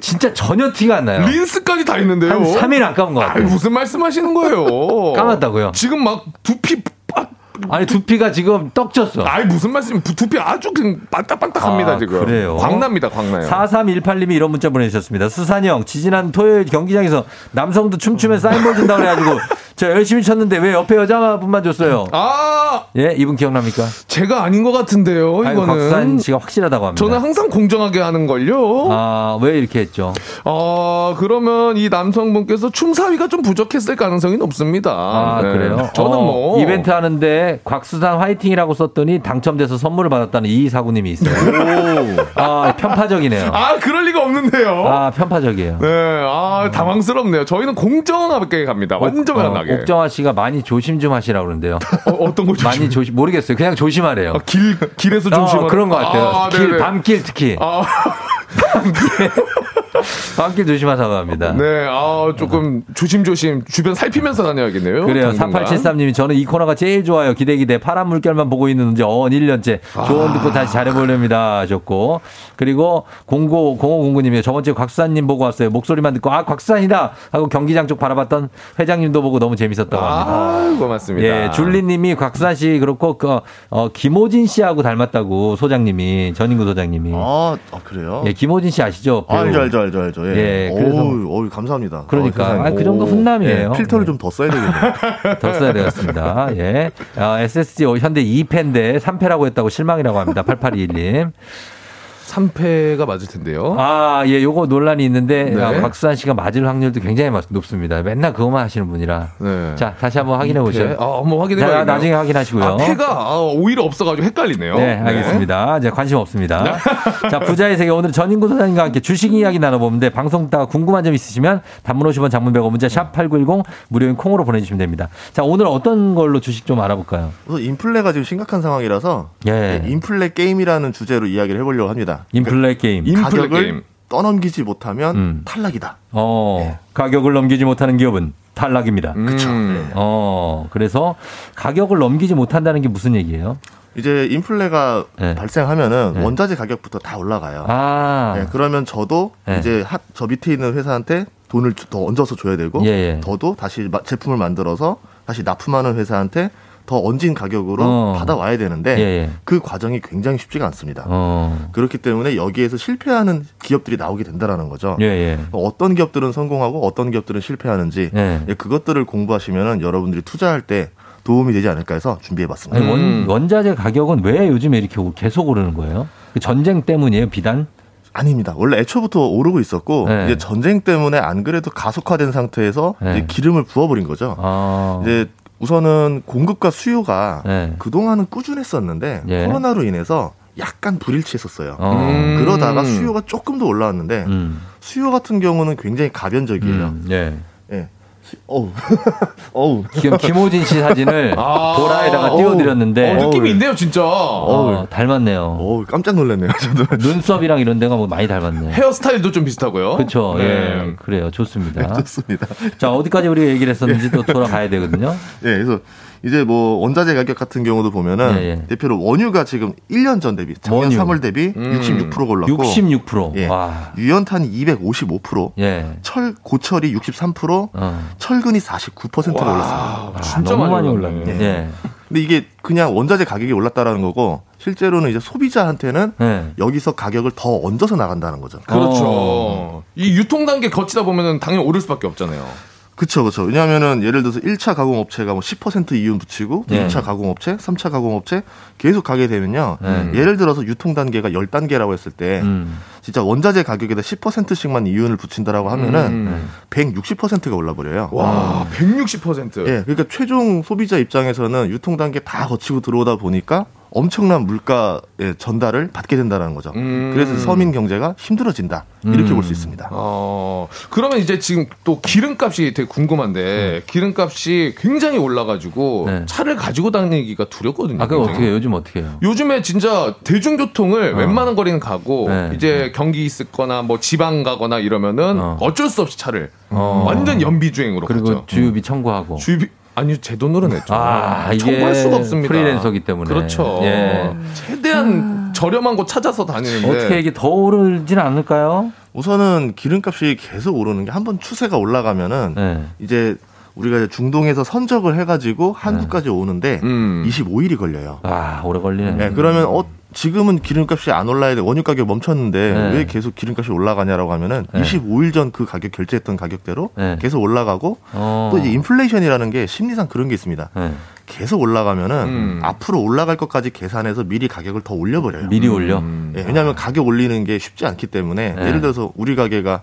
진짜 전혀 티가 안 나요. 린스까지 다 있는데요. 한 3일 안 감은 것 같아요. 무슨 말씀하시는 거예요? 감았다고요? 지금 막 두피 빠- 아니, 두피가 지금 떡졌어. 아이 무슨 말씀? 두피 아주 그냥 반딱반딱합니다 아, 지금. 그래요? 광납니다, 광나요. 4318님이 이런 문자 보내주셨습니다. 수산형, 지지난 토요일 경기장에서 남성도 춤추면 사인볼 준다고 그래가지고 저 열심히 쳤는데 왜 옆에 여자분만 줬어요? 아, 예, 이분 기억납니까? 제가 아닌 것 같은데요. 이거는 씨가 확실하다고 합니다. 저는 항상 공정하게 하는 걸요. 아, 왜 이렇게 했죠? 아, 그러면 이 남성분께서 춤사위가 좀 부족했을 가능성이 높습니다. 아, 네. 그래요? 저는 어, 뭐 이벤트 하는데 곽수산 화이팅이라고 썼더니 당첨돼서 선물을 받았다는 이사구님이 있어요. 아, 편파적이네요. 아, 그럴 리가 없는데요. 아, 편파적이에요. 네, 아, 당황스럽네요. 저희는 공정하게 갑니다. 완전 어, 편하게. 옥정아 씨가 많이 조심 좀 하시라고 그러는데요. 어, 떤 거죠? 많이 조심, 모르겠어요. 그냥 조심하래요. 아, 길, 길에서 어, 조심하 그런 것 같아요. 아, 길. 밤길 특히. 아, 밤길 조심하자고 합니다. 네, 아, 조금 조심조심 주변 살피면서 다녀야겠네요. 그래요. 당분간. 4873님이 저는 이 코너가 제일 좋아요. 기대 기대 파란 물결만 보고 있는지 어언 1년째. 조언 듣고 다시 잘해보렵니다. 하셨고. 그리고 05, 0509님이 저번 주에 곽수산님 보고 왔어요. 목소리만 듣고 아, 곽수산이다! 하고 경기장 쪽 바라봤던 회장님도 보고 너무 재밌었다고 합니다. 아, 고맙습니다. 예, 줄리님이 곽수산 씨 그렇고 그 어, 김호진 씨하고 닮았다고 소장님이 전인구 소장님이. 아, 아, 그래요? 예, 김호진 씨 아시죠? 아, 배우. 알죠, 알죠, 알죠, 알죠. 예. 예, 그래서- 어우, 어우, 감사합니다. 그러니까. 어, 세상에. 아, 그 정도 오. 훈남이에요. 예, 필터를 좀 더 써야 되겠네요. 더 써야 되겠습니다. 예. 어, SSG 현대 2패인데 3패라고 했다고 실망이라고 합니다. 8821님. 3패가 맞을 텐데요. 아, 예, 요거 논란이 있는데, 네. 아, 곽수산 씨가 맞을 확률도 굉장히 많- 높습니다. 맨날 그거만 하시는 분이라. 네. 자, 다시 한번 확인해 보시죠. 아, 한번 확인해 자, 봐야겠네요. 나중에 확인하시고요. 아, 패가 아, 오히려 없어 가지고 헷갈리네요. 네, 알겠습니다. 이제 관심 없습니다. 자, 부자의 세계 오늘 전인구 소장님과 함께 주식 이야기 나눠 보는데 방송 듣다가 궁금한 점 있으시면 단문 50원 장문 100원 문자 샵 8910 무료인 콩으로 보내 주시면 됩니다. 자, 오늘 어떤 걸로 주식 좀 알아볼까요? 우선 인플레가 지금 심각한 상황이라서 예. 예, 인플레 게임이라는 주제로 이야기를 해 보려고 합니다. 인플레 게임. 인플레 가격을 게임. 떠넘기지 못하면 음. 탈락이다. 어, 가격을 넘기지 못하는 기업은 탈락입니다. 그쵸. 어, 그래서 가격을 넘기지 못한다는 게 무슨 얘기예요? 이제 인플레가 네. 발생하면은 네. 원자재 가격부터 다 올라가요. 아, 네, 그러면 저도 네. 이제 하- 저 밑에 있는 회사한테 돈을 주- 더 얹어서 줘야 되고 예, 예. 저도 다시 마- 제품을 만들어서 다시 납품하는 회사한테 더 얹은 가격으로 어. 받아와야 되는데 예, 예. 그 과정이 굉장히 쉽지가 않습니다. 어, 그렇기 때문에 여기에서 실패하는 기업들이 나오게 된다라는 거죠. 예, 예. 어떤 기업들은 성공하고 어떤 기업들은 실패하는지 예. 예, 그것들을 공부하시면은 여러분들이 투자할 때 도움이 되지 않을까 해서 준비해봤습니다. 아니, 원, 원자재 가격은 왜 요즘에 이렇게 오- 계속 오르는 거예요? 그 전쟁 때문이에요, 비단? 아닙니다. 원래 애초부터 오르고 있었고 네. 이제 전쟁 때문에 안 그래도 가속화된 상태에서 네. 기름을 부어버린 거죠. 아. 이제 우선은 공급과 수요가 네. 그동안은 꾸준했었는데 예. 코로나로 인해서 약간 불일치했었어요. 어. 음. 그러다가 수요가 조금 더 올라왔는데 음. 수요 같은 경우는 굉장히 가변적이에요. 음, 예. 예. 수- 어우. 어우. 지금 김호진 씨 사진을 아. 보라에다가. 띄워드렸는데. 어, 느낌이 있네요, 진짜. 어, 닮았네요. 어우, 깜짝 놀랐네요, 저도. 눈썹이랑 이런 데가 뭐 많이 닮았네. 헤어스타일도 좀 비슷하고요. 그렇죠. 네. 예. 그래요. 좋습니다. 좋습니다. 자, 어디까지 우리가 얘기를 했었는지 또 돌아가야 되거든요. 예, 그래서 이제 뭐 원자재 가격 같은 경우도 보면은 예, 예. 대표로 원유가 지금 1년 전 대비 작년 원유. 3월 대비 음. 66%가 올랐고 66%. 예. 와. 유연탄이 255%, 예. 철 고철이 63%, 어. 철근이 49%가 올랐습니다. 아, 진짜 너무 많이 올랐네. 올랐네. 예. 근데 이게 그냥 원자재 가격이 올랐다라는 거고 실제로는 이제 소비자한테는 예. 여기서 가격을 더 얹어서 나간다는 거죠. 그렇죠. 어. 이 유통 단계 거치다 보면은 당연히 오를 수밖에 없잖아요. 그쵸, 그쵸. 왜냐하면은 예를 들어서 1차 가공업체가 뭐 10% 이윤 붙이고 예. 2차 가공업체, 3차 가공업체 계속 가게 되면요. 예. 예를 들어서 유통 단계가 10단계라고 했을 때 음. 진짜 원자재 가격에다 10%씩만 이윤을 붙인다라고 하면은 음. 160%가 올라버려요. 와, 160%. 예, 그러니까 최종 소비자 입장에서는 유통 단계 다 거치고 들어오다 보니까 엄청난 물가의 전달을 받게 된다는 거죠. 음. 그래서 서민 경제가 힘들어진다 이렇게 음. 볼수 있습니다. 어, 그러면 이제 지금 또 기름값이 되게 궁금한데 기름값이 굉장히 올라가지고 네. 차를 가지고 다니기가 두렵거든요. 아, 굉장히. 어떻게 해요? 요즘 어떻게 해요? 요즘에 진짜 대중교통을 어. 웬만한 거리는 가고 네. 이제 경기 있거나 뭐 지방 가거나 이러면은 어. 어. 쩔 수 없이 차를 어. 완전 연비 주행으로 그리고 가죠. 주유비 청구하고. 주유비 아니 제 돈으로 냈죠. 아, 청구할 수가 없습니다. 프리랜서기 때문에. 그렇죠. 예. 최대한 저렴한 곳 찾아서 다니는데 어떻게 이게 더 오르진 않을까요? 우선은 기름값이 계속 오르는 게 한 번 추세가 올라가면은 네. 이제 우리가 중동에서 선적을 해가지고 한국까지 오는데 음. 25일이 걸려요. 아, 오래 걸리네. 네, 그러면 어 지금은 기름값이 안 올라야 돼 원유 가격 멈췄는데 네. 왜 계속 기름값이 올라가냐라고 하면은 네. 25일 전 그 가격 결제했던 가격대로 네. 계속 올라가고 어. 또 이제 인플레이션이라는 게 심리상 그런 게 있습니다. 네. 계속 올라가면은 음. 앞으로 올라갈 것까지 계산해서 미리 가격을 더 올려버려요. 미리 올려. 음. 예, 왜냐하면 가격 올리는 게 쉽지 않기 때문에 네. 예를 들어서 우리 가게가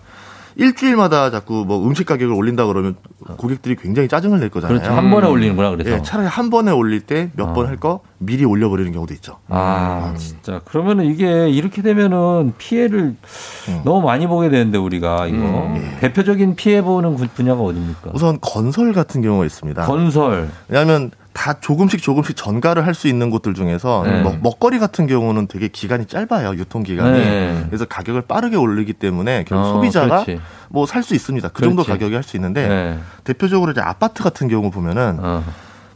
일주일마다 자꾸 뭐 음식 가격을 올린다 그러면 고객들이 굉장히 짜증을 낼 거잖아요. 그렇죠. 한 번에 올리는구나, 그래서. 예, 차라리 한 번에 올릴 때 몇번 어. 할거 미리 올려버리는 경우도 있죠. 아, 진짜. 그러면은 이게 이렇게 되면은 피해를 음. 너무 많이 보게 되는데 우리가 이거 음. 대표적인 피해 보는 구- 분야가 어딥니까? 우선 건설 같은 경우가 있습니다. 건설. 왜냐하면 다 조금씩 조금씩 전가를 할 수 있는 곳들 중에서 네. 먹, 먹거리 같은 경우는 되게 기간이 짧아요 유통 기간이 네. 그래서 가격을 빠르게 올리기 때문에 결국 어, 소비자가. 뭐 살 수 있습니다 그 정도 그렇지. 가격이 할수 있는데 네. 대표적으로 이제 아파트 같은 경우 보면은 어.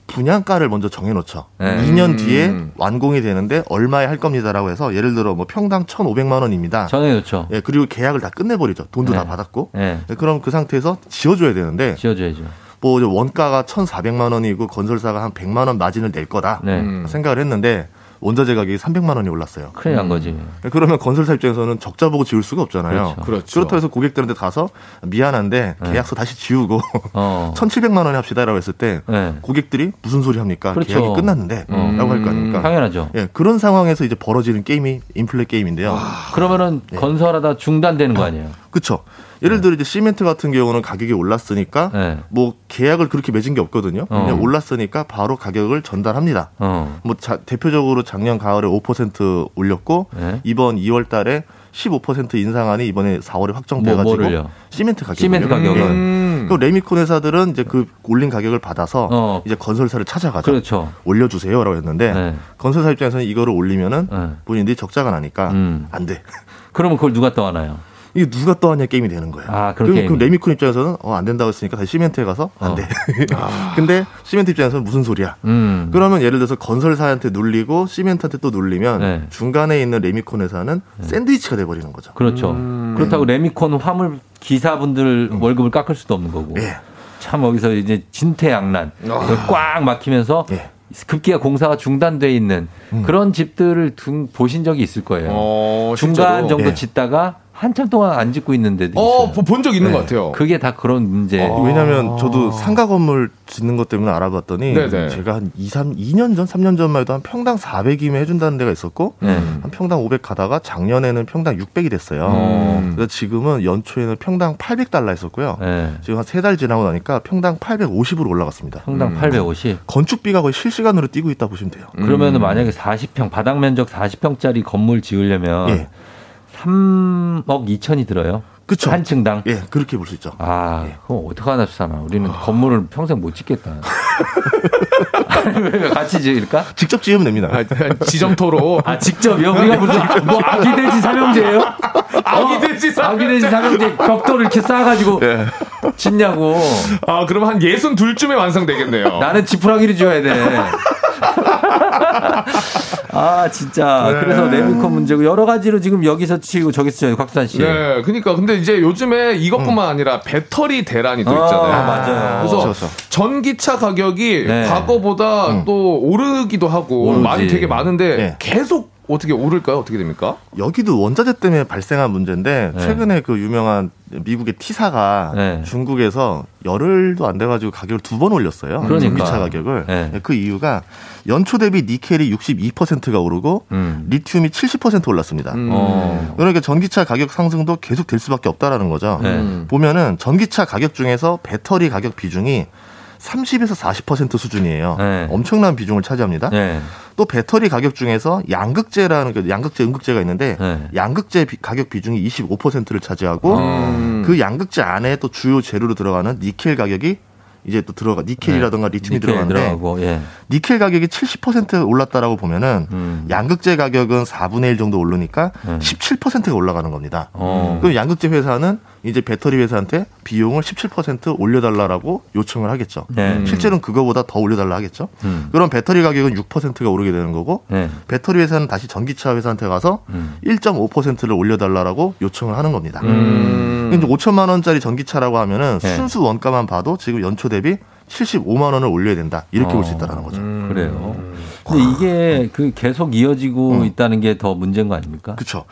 분양가를 먼저 정해놓죠. 네. 2년 뒤에 음. 완공이 되는데 얼마에 할 겁니다라고 해서 예를 들어 뭐 평당 1,500만 원입니다. 정해놓죠. 예, 그리고 계약을 다 끝내버리죠. 돈도 네. 다 받았고. 네. 예, 그럼 그 상태에서 지어줘야 되는데 지어줘야죠. 뭐 원가가 1,400만 원이고 건설사가 한 100만 원 마진을 낼 거다 네. 음. 생각을 했는데 원자재 가격이 300만 원이 올랐어요. 큰일 난 거지. 그러면 건설사 입장에서는 적자 보고 지을 수가 없잖아요. 그렇죠. 그렇죠. 그렇다고 해서 고객들한테 가서 미안한데 네. 계약서 다시 지우고 어. 1,700만 원에 합시다라고 했을 때 네. 고객들이 무슨 소리 합니까? 그렇죠. 계약이 끝났는데 음. 라고 할거 아닙니까? 당연하죠. 예, 그런 상황에서 이제 벌어지는 게임이 인플레 게임인데요. 그러면은 네. 건설하다 중단되는 거 아니에요? 그렇죠. 예를 들어 이제 시멘트 같은 경우는 가격이 올랐으니까 네. 뭐 계약을 그렇게 맺은 게 없거든요. 어. 그냥 올랐으니까 바로 가격을 전달합니다. 어. 뭐 자- 대표적으로 작년 가을에 5% 올렸고 네. 이번 2월 달에 15% 인상안이 이번에 4월에 확정돼 뭐, 가지고 뭐를요? 시멘트 가격 시멘트 가격을. 음. 그 레미콘 회사들은 이제 그 올린 가격을 받아서 어. 이제 건설사를 찾아가죠. 그렇죠. 올려주세요라고 했는데 네. 건설사 입장에서는 이거를 올리면은 네. 본인들이 적자가 나니까 음. 안 돼. 그러면 그걸 누가 떠안아요? 이게 누가 떠안냐 게임이 되는 거예요. 아, 그럼, 게임이. 그럼 레미콘 입장에서는 어, 안 된다고 했으니까 다시 시멘트에 가서 안 어. 돼. 근데 시멘트 입장에서는 무슨 소리야? 음. 그러면 예를 들어서 건설사한테 눌리고 시멘트한테 또 눌리면 네. 중간에 있는 레미콘 회사는 샌드위치가 돼버리는 거죠. 그렇죠. 음. 그렇다고 레미콘 화물 기사분들 월급을 깎을 수도 없는 거고. 음. 예. 참 여기서 이제 진퇴양난 아. 꽉 막히면서 예. 급기야 공사가 중단돼 있는 음. 그런 집들을 둔 보신 적이 있을 거예요. 어, 중간 실제로? 정도 예. 짓다가 한참 동안 안 짓고 있는데도 어, 본 적 있는 것 같아요. 그게 다 그런 문제. 왜냐면 저도 상가 건물 짓는 것 때문에 알아봤더니 네네. 제가 한 2, 3, 2년 전, 3년 전만 해도 한 평당 400이면 해준다는 데가 있었고 네. 한 평당 500 가다가 작년에는 평당 600이 됐어요. 음. 그래서 지금은 연초에는 평당 800달러 했었고요. 네. 지금 한 세 달 지나고 나니까 평당 850으로 올라갔습니다. 평당 850. 건축비가 거의 실시간으로 뛰고 있다 보시면 돼요. 그러면은 만약에 40평 바닥 면적 40평짜리 건물 지으려면 예. 3억 2천이 들어요. 그쵸. 한 층당. 예, 그렇게 볼 수 있죠. 아, 그럼 어떡하나 사나. 우리는 건물을 평생 못 짓겠다. 같이 지을까? 직접 지으면 됩니다. 지점토로. 아, 직접요? 우리가 무슨 뭐 아기 돼지 삼형제예요? 아기 돼지 삼형제. 아기 돼지 삼형제 벽돌을 이렇게 쌓아가지고 짓냐고. 아, 그럼 한 예순 둘쯤에 완성되겠네요. 나는 지푸라기를 줘야 돼. 아, 진짜. 네. 그래서 레미콘 문제고 여러 가지로 지금 여기서 치고 저기서 치고 곽수산 씨. 네, 그러니까 근데 이제 요즘에 이것뿐만 아니라 배터리 대란이 또 아, 있잖아요. 맞아요. 그래서 그렇죠, 그렇죠. 전기차 가격이 네. 과거보다 또 오르기도 하고 오르지. 많이 되게 많은데 네. 계속 어떻게 오를까요? 어떻게 됩니까? 여기도 원자재 때문에 발생한 문제인데 네. 최근에 그 유명한 미국의 T사가 네. 중국에서 열흘도 안 돼가지고 가격을 두 번 올렸어요. 그러니까. 전기차 가격을. 네. 그 이유가 연초 대비 니켈이 62%가 오르고 음. 리튬이 70% 올랐습니다. 어. 그러니까 전기차 가격 상승도 계속 될 수밖에 없다라는 거죠. 네. 보면은 전기차 가격 중에서 배터리 가격 비중이 30에서 40% 수준이에요. 네. 엄청난 비중을 차지합니다. 네. 또 배터리 가격 중에서 양극재라는 그 양극재, 음극재가 있는데 네. 양극재 비- 가격 비중이 25%를 차지하고 음. 그 양극재 안에 또 주요 재료로 들어가는 니켈 가격이 이제 또 들어가 니켈이라든가 리튬이 네. 니켈 들어가는데 들어가고, 예. 니켈 가격이 70% 올랐다라고 보면은 음. 양극재 가격은 4분의 1 정도 오르니까 네. 17%가 올라가는 겁니다. 어. 그럼 양극재 회사는 이제 배터리 회사한테 비용을 17% 올려달라고 요청을 하겠죠. 네. 실제로는 그거보다 더 올려달라 하겠죠. 음. 그럼 배터리 가격은 6%가 오르게 되는 거고 네. 배터리 회사는 다시 전기차 회사한테 가서 음. 1.5%를 올려달라고 요청을 하는 겁니다. 음. 이제 5천만 원짜리 전기차라고 하면은 네. 순수 원가만 봐도 지금 연초 대비 75만 원을 올려야 된다. 이렇게 볼수 있다는 거죠. 그래요. 근데 이게 그 계속 이어지고 음. 있다는 게 더 문제인 거 아닙니까? 그렇죠.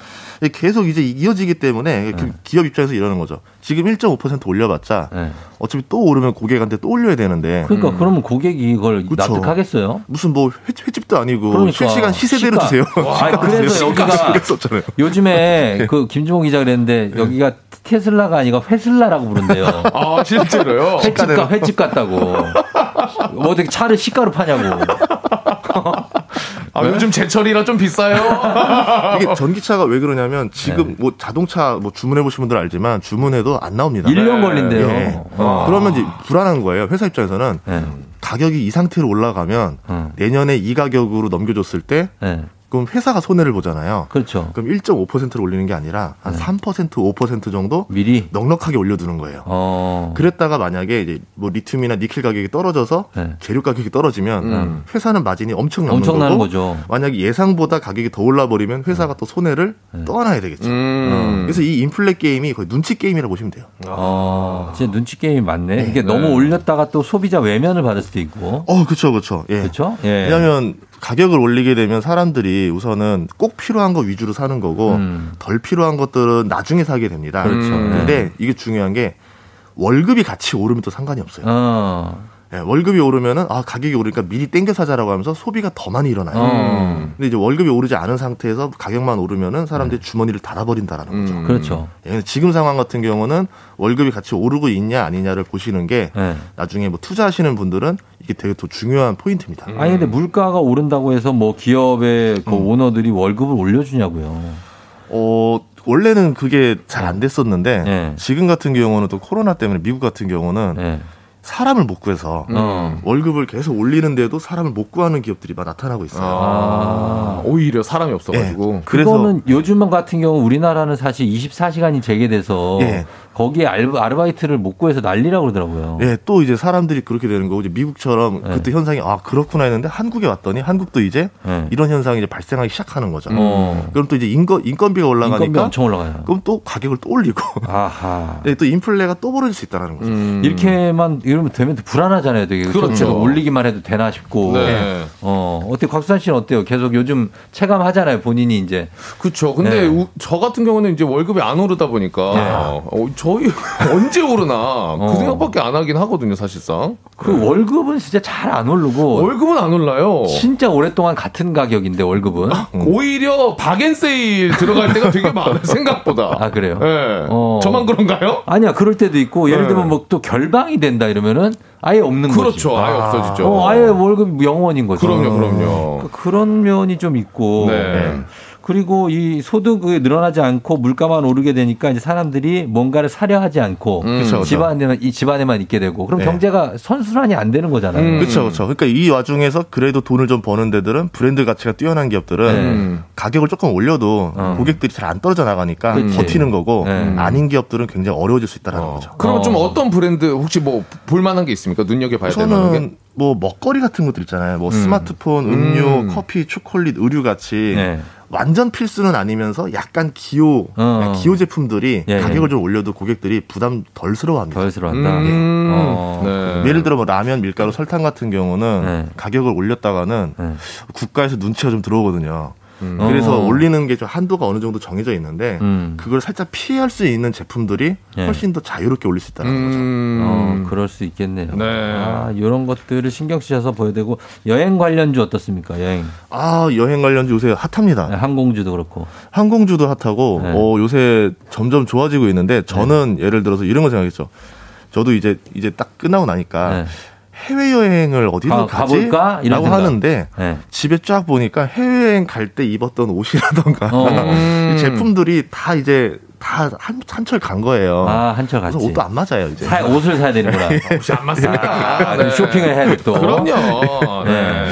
계속 이제 이어지기 때문에 그 기업 입장에서 이러는 거죠. 지금 1.5% 올려봤자 네. 어차피 또 오르면 고객한테 또 올려야 되는데 그러니까 그러면 고객이 이걸 그쵸. 납득하겠어요? 무슨 뭐 회, 횟집도 아니고 그러니까. 실시간 시세대로 시가. 주세요. 아, 그래서 여기가 썼잖아요. 요즘에 그 김종호 기자 그랬는데 여기가 테슬라가 아니라 회슬라라고 부른대요. 아, 실제로요? 횟집 가 횟집 같다고. 뭐 어떻게 차를 시가로 파냐고. 아, 요즘 제철이라 좀 비싸요. 이게 전기차가 왜 그러냐면 지금 뭐 자동차 뭐 주문해 보신 분들 알지만 주문해도 안 나옵니다. 1년 걸린대요. 예. 어. 그러면 이제 불안한 거예요. 회사 입장에서는 네. 가격이 이 상태로 올라가면 음. 내년에 이 가격으로 넘겨줬을 때 네. 그럼 회사가 손해를 보잖아요. 그렇죠. 그럼 1.5%를 올리는 게 아니라 한 3% 5% 정도 미리 넉넉하게 올려두는 거예요. 어. 그랬다가 만약에 이제 뭐 리튬이나 니켈 가격이 떨어져서 네. 재료 가격이 떨어지면 음. 회사는 마진이 엄청 남는 엄청나는 거고 거죠. 만약에 예상보다 가격이 더 올라 버리면 회사가 또 손해를 네. 떠안아야 되겠죠. 음. 그래서 이 인플레 게임이 거의 눈치 게임이라고 보시면 돼요. 어, 진짜 눈치 게임이 많네. 이게 너무 올렸다가 또 소비자 외면을 받을 수도 있고. 어, 그렇죠, 그렇죠. 예. 그렇죠? 예. 왜냐하면 가격을 올리게 되면 사람들이 우선은 꼭 필요한 거 위주로 사는 거고 음. 덜 필요한 것들은 나중에 사게 됩니다. 그렇죠. 음. 근데 이게 중요한 게 월급이 같이 오르면 또 상관이 없어요. 어. 예, 월급이 오르면은 아 가격이 오르니까 미리 땡겨 사자라고 하면서 소비가 더 많이 일어나요. 어. 근데 이제 월급이 오르지 않은 상태에서 가격만 오르면은 사람들이 주머니를 닫아버린다라는 거죠. 음. 그렇죠. 예, 근데 지금 상황 같은 경우는 월급이 같이 오르고 있냐 아니냐를 보시는 게 네. 나중에 뭐 투자하시는 분들은 이게 되게 더 중요한 포인트입니다. 아니 근데 물가가 오른다고 해서 뭐 기업의 그 음. 오너들이 월급을 올려주냐고요. 어, 원래는 그게 잘 안 됐었는데 네. 지금 같은 경우는 또 코로나 때문에 미국 같은 경우는 네. 사람을 못 구해서 어. 월급을 계속 올리는데도 사람을 못 구하는 기업들이 막 나타나고 있어요. 아, 오히려 사람이 없어가지고. 예. 그래서 그거는 요즘 같은 경우 우리나라는 사실 24시간이 재개돼서 예. 거기에 알바- 아르바이트를 못 구해서 난리라고 그러더라고요. 예, 또 이제 사람들이 그렇게 되는 거고 이제 미국처럼 네. 그때 현상이 아 그렇구나 했는데 한국에 왔더니 한국도 이제 네. 이런 현상이 이제 발생하기 시작하는 거죠. 어. 그럼 또 이제 인건 인건비가 올라가니까 인건비 엄청 올라가요. 그럼 또 가격을 또 올리고 아하. 네, 또 인플레가 또 벌어질 수 있다는 거죠. 음. 이렇게만 이러면 되면 또 불안하잖아요. 되게 그렇죠. 좀 올리기만 해도 되나 싶고. 네. 어 어떻게 곽수산 씨는 어때요? 계속 요즘 체감하잖아요. 본인이 이제. 그렇죠. 근데 네. 우- 저 같은 경우는 이제 월급이 안 오르다 보니까 어, 저희 언제 오르나 그 생각밖에 안 하긴 하거든요, 사실상. 그 월급은 진짜 잘 안 오르고. 월급은 안 올라요. 진짜 오랫동안 같은 가격인데 월급은. 오히려 박앤세일 들어갈 때가 되게 많아요, 생각보다. 아 그래요? 예. 어. 저만 그런가요? 아니야 그럴 때도 있고 예를 네. 들면 뭐 또 결방이 된다 이러면 은 아예 없는 거지. 그렇죠. 아예 없어지죠. 어, 아예 월급 영원인 거죠. 그럼요, 그럼요. 그- 그런 면이 좀 있고. 네. 그리고 이 소득이 늘어나지 않고 물가만 오르게 되니까 이제 사람들이 뭔가를 사려 하지 않고 음. 그쵸, 그쵸. 집안에만 이 집안에만 있게 되고 그럼 네. 경제가 선순환이 안 되는 거잖아요. 음. 그렇죠, 그렇죠. 그러니까 이 와중에서 그래도 돈을 좀 버는 데들은 브랜드 가치가 뛰어난 기업들은 음. 가격을 조금 올려도 어. 고객들이 잘 안 떨어져 나가니까 그치. 버티는 거고 네. 아닌 기업들은 굉장히 어려워질 수 있다는 거죠. 그러면 좀 어. 어떤 브랜드 혹시 뭐 볼만한 게 있습니까? 눈여겨봐야 게? 저는 뭐 먹거리 같은 것들 있잖아요. 뭐 음. 스마트폰, 음료, 음. 커피, 초콜릿, 의류 같이 네. 완전 필수는 아니면서 약간 기호, 어. 기호 제품들이 예, 가격을 예. 좀 올려도 고객들이 부담 덜스러워합니다. 덜스러워한다. 음. 어. 네. 예를 들어 뭐 라면, 밀가루, 설탕 같은 경우는 네. 가격을 올렸다가는 네. 국가에서 눈치가 좀 들어오거든요. 음. 그래서 어. 올리는 게 좀 한도가 어느 정도 정해져 있는데 음. 그걸 살짝 피할 수 있는 제품들이 예. 훨씬 더 자유롭게 올릴 수 있다는 거죠. 음. 어, 그럴 수 있겠네요. 네. 아, 이런 것들을 신경 쓰셔서 보여야 되고 여행 관련주 어떻습니까? 여행 아 여행 관련주 요새 핫합니다. 네, 항공주도 그렇고. 항공주도 핫하고 네. 어, 요새 점점 좋아지고 있는데 저는 예를 들어서 이런 거 생각했죠. 저도 이제 이제 딱 끝나고 나니까 네. 해외 여행을 어디로 가- 가지? 가볼까? 이런 라고 생각. 하는데 네. 집에 쫙 보니까 해외 여행 갈 때 입었던 옷이라던가 어. 이 제품들이 다 이제 다 한, 한철 간 거예요. 아, 한철 갔지. 옷도 안 맞아요 이제. 사- 옷을 사야 되는구나. 혹시 안 맞습니까? 아, 그럼 쇼핑을 해야 돼 또. 그럼요. 네.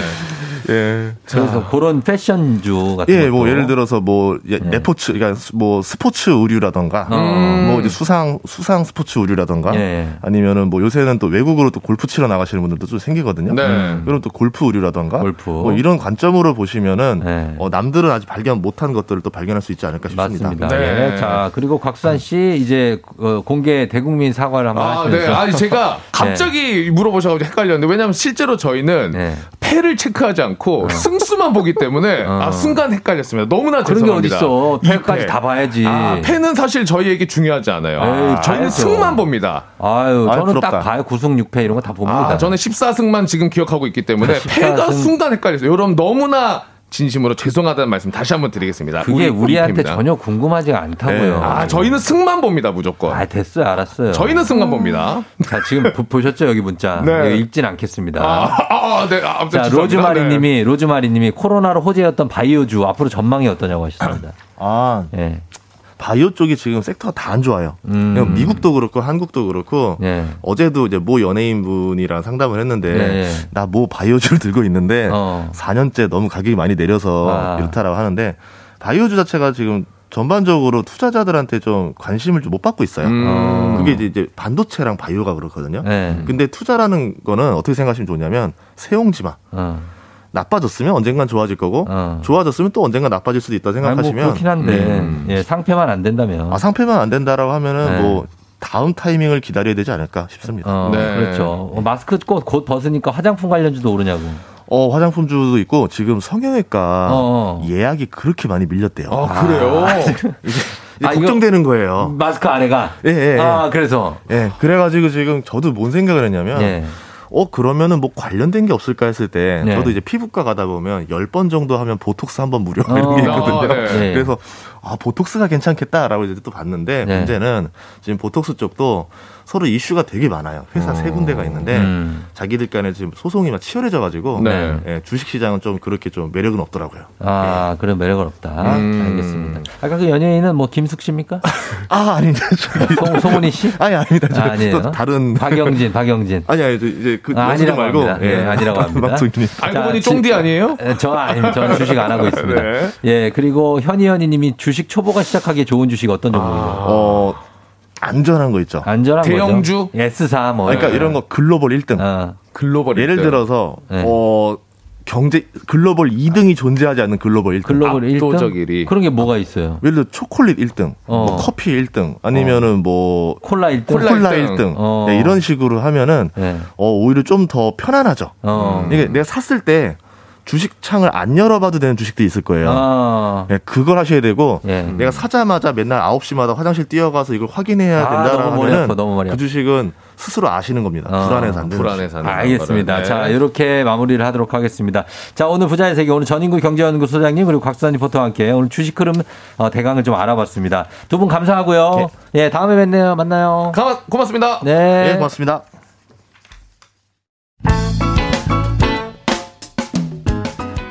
예. 그래서 그런 패션주 같은 예, 것도. 뭐 예를 들어서 뭐 예, 네. 레포츠, 그러니까 뭐 스포츠 의류라던가, 어. 뭐 이제 수상 수상 스포츠 의류라던가, 예. 아니면은 뭐 요새는 또 외국으로 또 골프 치러 나가시는 분들도 좀 생기거든요. 네. 그럼 또 골프 의류라던가, 골프. 뭐 이런 관점으로 보시면은 네. 어, 남들은 아직 발견 못한 것들을 또 발견할 수 있지 않을까 싶습니다. 맞습니다. 네. 예. 자, 그리고 곽수산 씨 이제 어, 공개 대국민 사과를 한번 아, 하시면서. 네. 아니, 제가 갑자기 물어보셔 가지고 헷갈렸는데, 왜냐면 실제로 저희는 네. 패를 체크하지 않고 승수만 보기 때문에, 아, 순간 헷갈렸습니다. 너무나 그런 게 죄송합니다. 어딨어. 이 패까지 패. 다 봐야지. 아, 패는 사실 저희에게 중요하지 않아요. 에이, 저희는 봐야죠. 승만 봅니다. 아유, 저는 부럽다. 딱 봐요. 9승 6패 이런 거 다 봅니다. 아, 저는 14승만 지금 기억하고 있기 때문에 14승. 패가 순간 헷갈렸어요. 여러분 너무나 진심으로 죄송하다는 말씀 다시 한번 드리겠습니다. 그게 우리 팬입니다. 전혀 궁금하지가 않다고요. 아, 저희는 승만 봅니다, 무조건. 아, 됐어요. 알았어요. 저희는 승만 봅니다. 자, 지금 보- 보셨죠? 여기 문자. 네. 읽진 않겠습니다. 아, 아, 네. 아, 자, 죄송합니다. 로즈마리 네. 님이, 로즈마리 님이 코로나로 호재였던 바이오주 앞으로 전망이 어떠냐고 하셨습니다. 아, 예. 바이오 쪽이 지금 섹터가 다 안 좋아요. 음. 미국도 그렇고 한국도 그렇고 예. 어제도 이제 모 연예인 분이랑 상담을 했는데 네. 나모 바이오주를 들고 있는데 어. 4년째 너무 가격이 많이 내려서 아. 이렇다라고 하는데 바이오주 자체가 지금 전반적으로 투자자들한테 좀 관심을 좀 못 받고 있어요. 음. 그게 이제, 반도체랑 바이오가 그렇거든요. 네. 근데 투자라는 거는 어떻게 생각하시면 좋냐면 세옹지마. 어. 나빠졌으면 언젠간 좋아질 거고 어. 좋아졌으면 또 언젠간 나빠질 수도 있다 뭐 생각하시면 그렇긴 한데, 음. 예, 상패만 안 된다면. 아, 상패만 안 된다라고 하면은 네. 뭐 다음 타이밍을 기다려야 되지 않을까 싶습니다. 어, 네. 그렇죠. 어, 마스크 곧, 곧 벗으니까 화장품 관련주도 오르냐고. 어, 화장품주도 있고 지금 성형외과 어, 어. 예약이 그렇게 많이 밀렸대요. 아, 그래요? 이제 아, 걱정되는 거예요. 마스크 안에가. 예, 예, 예. 아, 그래서. 예, 그래가지고 지금 저도 뭔 생각을 했냐면, 예. 어, 그러면은 뭐 관련된 게 없을까 했을 때, 네. 저도 이제 피부과 가다 보면 10번 정도 하면 보톡스 한 번 무료 이런 어. 게 있거든요. 아, 네. 네. 그래서, 아, 보톡스가 괜찮겠다라고 이제 또 봤는데, 네. 문제는 지금 보톡스 쪽도 서로 이슈가 되게 많아요. 회사 세 군데가 있는데, 음. 자기들 간에 지금 소송이 막 치열해져 가지고, 네. 예, 주식 시장은 좀 그렇게 좀 매력은 없더라고요. 아, 그런 매력은 없다. 음. 알겠습니다. 아까 그 연예인은 뭐 김숙 씨입니까? 아, 아닙니다. 송, 송은희 씨? 아니, 아닙니다. 저 아, 아니에요. 또 다른. 박영진, 박영진. 아니, 아니, 저 이제 그, 아, 아니라고 말고. 합니다. 네, 아니라고 다른 합니다. 방송인이. 알고 자, 보니 지- 쫑디 아니에요? 에, 저 아닙니다. 전 주식 안 하고 있습니다. 네. 예, 그리고 현희연희 님이 주식 초보가 시작하기에 좋은 주식 어떤 종목이에요? 어, 안전한 거 있죠. 안전한 대형주? 거죠? S사 뭐. 그러니까 이런 거 글로벌 1등. 거. 어, 글로벌 예를 일등. 들어서 네. 어 경제 글로벌 2등이 존재하지 않는 글로벌 1등. 글로벌 1등? 압도적 1위. 그런 게 뭐가 있어요? 예를 들어 초콜릿 1등, 어. 뭐 커피 1등, 아니면은 뭐 콜라 1등? 콜라 1등, 어. 네, 이런 식으로 하면은 네. 어, 오히려 좀 더 편안하죠. 어. 이게 내가 샀을 때 주식 창을 안 열어봐도 되는 주식들이 있을 거예요. 아. 네, 그걸 하셔야 되고 예. 내가 사자마자 맨날 9시마다 화장실 뛰어가서 이걸 확인해야 아, 된다라고 너무 머리 하면은 아파, 너무 머리 그 아파. 주식은 스스로 아시는 겁니다. 어. 불안해서 안 되는 불안해서 안 아, 되는 알겠습니다. 네. 자, 이렇게 마무리를 하도록 하겠습니다. 자, 오늘 부자의 세계 오늘 전인구 경제연구 소장님 그리고 곽수산 리포터와 함께 오늘 주식 흐름 어, 대강을 좀 알아봤습니다. 두 분 감사하고요. 예, 다음에 뵙네요. 만나요. 가, 고맙습니다. 네. 예, 고맙습니다.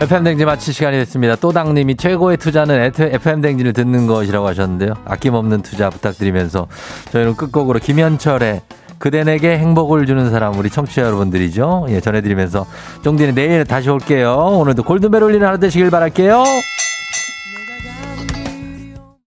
FM댕진 마칠 시간이 됐습니다. 또당님이 최고의 투자는 FM댕진을 듣는 것이라고 하셨는데요. 아낌없는 투자 부탁드리면서 저희는 끝곡으로 김현철의 그대 내게 행복을 주는 사람 우리 청취자 여러분들이죠. 예, 전해드리면서 쫑디는 내일 다시 올게요. 오늘도 골든벨 울리는 하루 되시길 바랄게요.